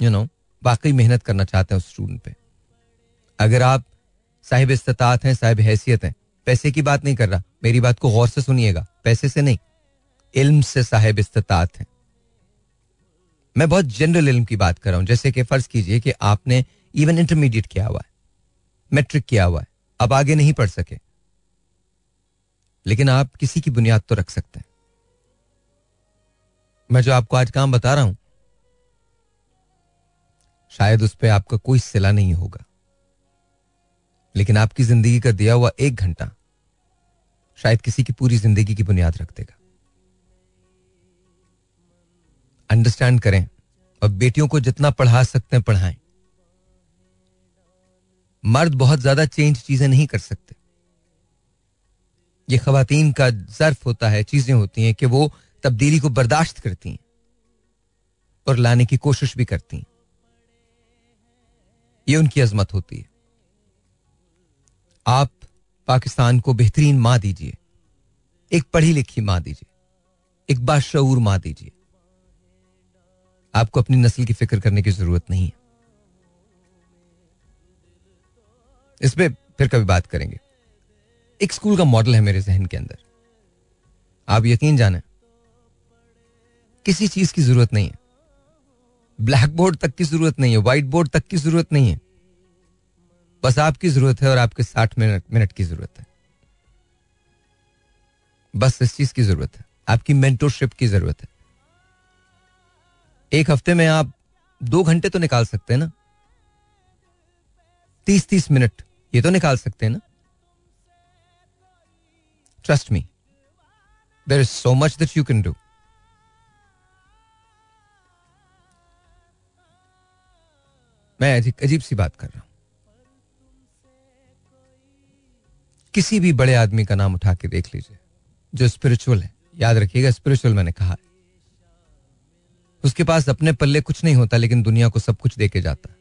यू नो वाकई मेहनत करना चाहते हैं उस स्टूडेंट पे। अगर आप साहिब इस्तात हैं, साहिब हैसियत हैं पैसे की बात नहीं कर रहा। मेरी बात को गौर से सुनिएगा। पैसे से नहीं, इल्म से साहेब इस्तात हैं। मैं बहुत जनरल इल्म की बात कर रहा हूँ। जैसे कि फ़र्ज़ कीजिए कि आपने इवन इंटरमीडिएट किया हुआ है। मैट्रिक किया हुआ है। अब आगे नहीं पढ़ सके। लेकिन आप किसी की बुनियाद तो रख सकते हैं। मैं जो आपको आज काम बता रहा हूँ, शायद उस पर आपका कोई सिला नहीं होगा। लेकिन आपकी ज़िंदगी का दिया हुआ एक घंटा शायद किसी की पूरी ज़िंदगी की बुनियाद रख देगा। अंडरस्टैंड करें और बेटियों को जितना पढ़ा सकते हैं, पढ़ाएँ। मर्द बहुत ज़्यादा चेंज चीज़ें नहीं कर सकते। ये खातन का जर्फ होता है, चीज़ें होती हैं कि वो तब्दीली को बर्दाश्त करती हैं और लाने की कोशिश भी करती हैं। ये उनकी अजमत होती है। आप पाकिस्तान को बेहतरीन माँ दीजिए। एक पढ़ी लिखी माँ दीजिए। एक बाशूर माँ दीजिए। आपको अपनी नस्ल की फ़िक्र करने की ज़रूरत नहीं है। इस पर फिर कभी बात करेंगे। एक स्कूल का मॉडल है मेरे जहन के अंदर। आप यकीन जाने, किसी चीज़ की ज़रूरत नहीं है। ब्लैक बोर्ड तक की ज़रूरत नहीं है व्हाइट बोर्ड तक की ज़रूरत नहीं है। बस आपकी ज़रूरत है और आपके साठ मिनट मिनट की ज़रूरत है। बस इस चीज़ की ज़रूरत है। आपकी मेंटोरशिप की ज़रूरत है। एक हफ़्ते में आप दो घंटे तो निकाल सकते हैं ना? तीस तीस मिनट ये तो निकाल सकते हैं ना? Trust me there is so much that you can do मैं अजीब सी बात कर रहा हूँ। किसी भी बड़े आदमी का नाम उठा के देख लीजिए, जो स्पिरिचुअल है। याद रखिएगा स्पिरिचुअल मैंने कहा। है उसके पास अपने पल्ले कुछ नहीं होता, लेकिन दुनिया को सब कुछ देके जाता। है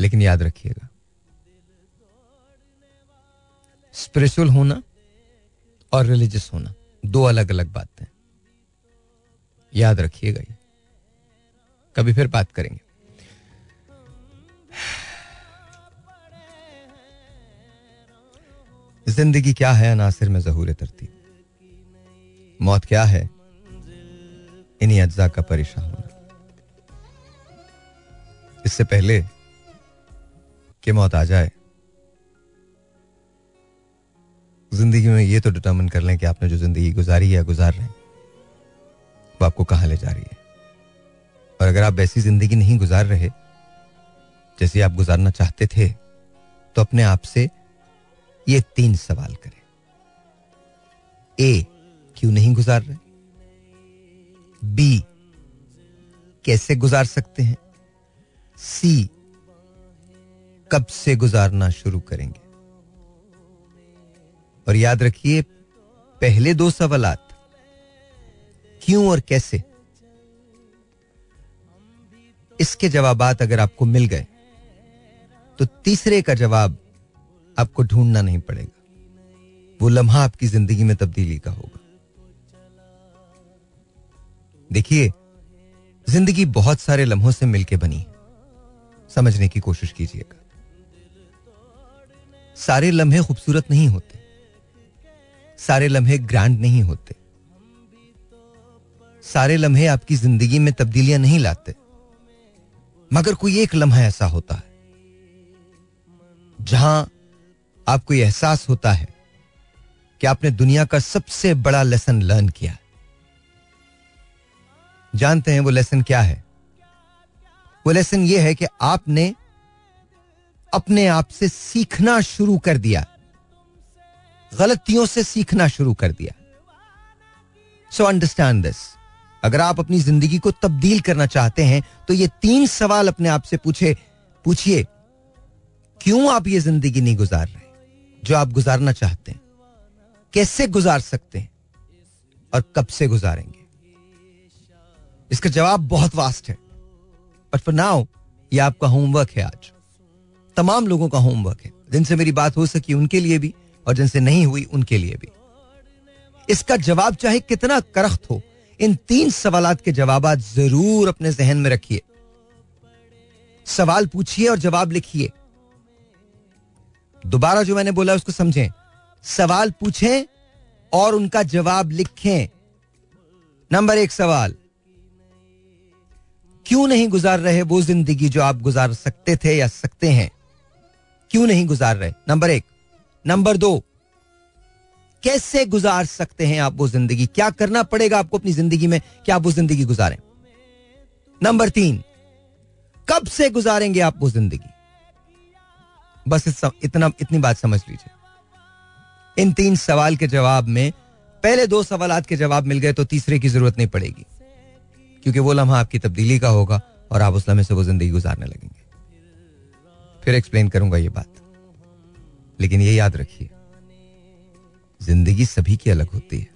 लेकिन याद रखिएगा स्पिरिचुअल होना और रिलीजियस होना, दो अलग अलग बातें। याद रखिएगा ये। कभी फिर बात करेंगे। ज़िंदगी क्या है अनासिर में जहूर तरतीब मौत क्या है? इन्हीं अज्जा का परेशान होना। इससे पहले कि मौत आ जाए, ज़िंदगी में ये तो डिटर्मिन कर लें कि आपने जो ज़िंदगी गुजारी है, गुजार रहे हैं, वो आपको कहाँ ले जा रही है? और अगर आप वैसी ज़िंदगी नहीं गुजार रहे, जैसे आप गुजारना चाहते थे तो अपने आप से ये तीन सवाल करें। ए, क्यों नहीं गुजार रहे? बी, कैसे गुजार सकते हैं? सी, कब से गुजारना शुरू करेंगे? और याद रखिए, पहले दो सवालात। क्यों और कैसे? इसके जवाब अगर आपको मिल गए तो तीसरे का जवाब आपको ढूंढना नहीं पड़ेगा। वो लम्हा आपकी ज़िंदगी में तब्दीली का होगा। देखिए, ज़िंदगी बहुत सारे लम्हों से मिलकर बनी समझने की कोशिश कीजिएगा। सारे लम्हे खूबसूरत नहीं होते। सारे लम्हे ग्रैंड नहीं होते। सारे लम्हे आपकी ज़िंदगी में तब्दीलियाँ नहीं लाते। मगर कोई एक लम्हा ऐसा होता है, जहाँ आपको यह एहसास होता है कि आपने दुनिया का सबसे बड़ा लेसन लर्न किया जानते हैं वो लेसन क्या है? वो लेसन ये है कि आपने अपने आप से सीखना शुरू कर दिया। गलतियों से सीखना शुरू कर दिया। सो अंडरस्टैंड दिस अगर आप अपनी ज़िंदगी को तब्दील करना चाहते हैं तो ये तीन सवाल अपने आप से पूछे, पूछिए, क्यों आप ये ज़िंदगी नहीं गुजार रहे? जो आप गुजारना चाहते हैं। कैसे गुजार सकते हैं और कब से गुजारेंगे? इसका जवाब बहुत वास्ट है। बट फॉर नाउ ये आपका होमवर्क है आज। तमाम लोगों का होमवर्क है। जिनसे मेरी बात हो सकी उनके लिए भी और जिनसे नहीं हुई उनके लिए भी। इसका जवाब चाहे कितना करख्त हो, इन तीन सवाल के जवाब ज़रूर अपने जहन में रखिए। सवाल पूछिए और जवाब लिखिए। दोबारा जो मैंने बोला उसको समझें। सवाल पूछें और उनका जवाब लिखें। नंबर एक सवाल। क्यों नहीं गुजार रहे वो ज़िंदगी जो आप गुजार सकते थे या सकते हैं? क्यों नहीं गुजार रहे? नंबर एक। नंबर दो। कैसे गुजार सकते हैं आप वो ज़िंदगी? क्या करना पड़ेगा आपको अपनी ज़िंदगी में कि आप वो ज़िंदगी गुजारें? नंबर तीन। कब से गुजारेंगे आप वो ज़िंदगी? बस इतना, इतनी बात समझ लीजिए। इन तीन सवाल के जवाब में, पहले दो सवाल के जवाब मिल गए तो तीसरे की ज़रूरत नहीं पड़ेगी। क्योंकि वो लम्हा आपकी तब्दीली का होगा और आप उस लम्हे से वो ज़िंदगी गुजारने लगेंगे। फिर एक्सप्लेन करूँगा ये बात। लेकिन ये याद रखिए, ज़िंदगी सभी की अलग होती है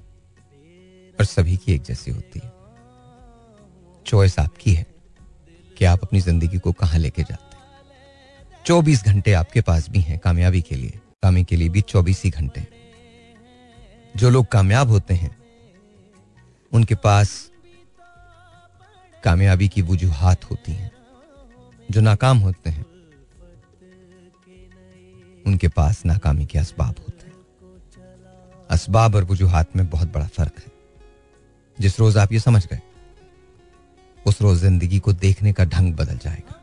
और सभी की एक जैसी होती है। चॉइस आपकी है कि आप अपनी ज़िंदगी को कहाँ लेके जाते चौबीस घंटे आपके पास भी हैं कामयाबी के लिए, कामी के लिए भी चौबीस ही घंटे। जो लोग कामयाब होते हैं, उनके पास कामयाबी की वजूहत होती हैं। जो नाकाम होते हैं, उनके पास नाकामी के असबाब होते हैं। असबाब और वजूहत में बहुत बड़ा फ़र्क है। जिस रोज आप ये समझ गए, उस रोज ज़िंदगी को देखने का ढंग बदल जाएगा।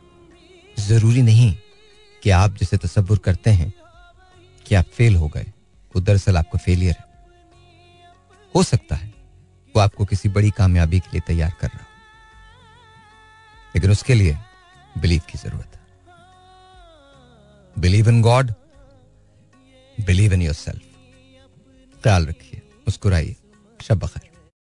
ज़रूरी नहीं कि आप जिसे तस्वुर करते हैं कि आप फेल हो गए। वो दरअसल आपका फेलियर है। हो सकता है वो आपको किसी बड़ी कामयाबी के लिए तैयार कर रहा हो। लेकिन उसके लिए बिलीव की ज़रूरत है। Believe in God, believe in yourself ख्याल रखिए, मुस्कुराइए। शब बखैर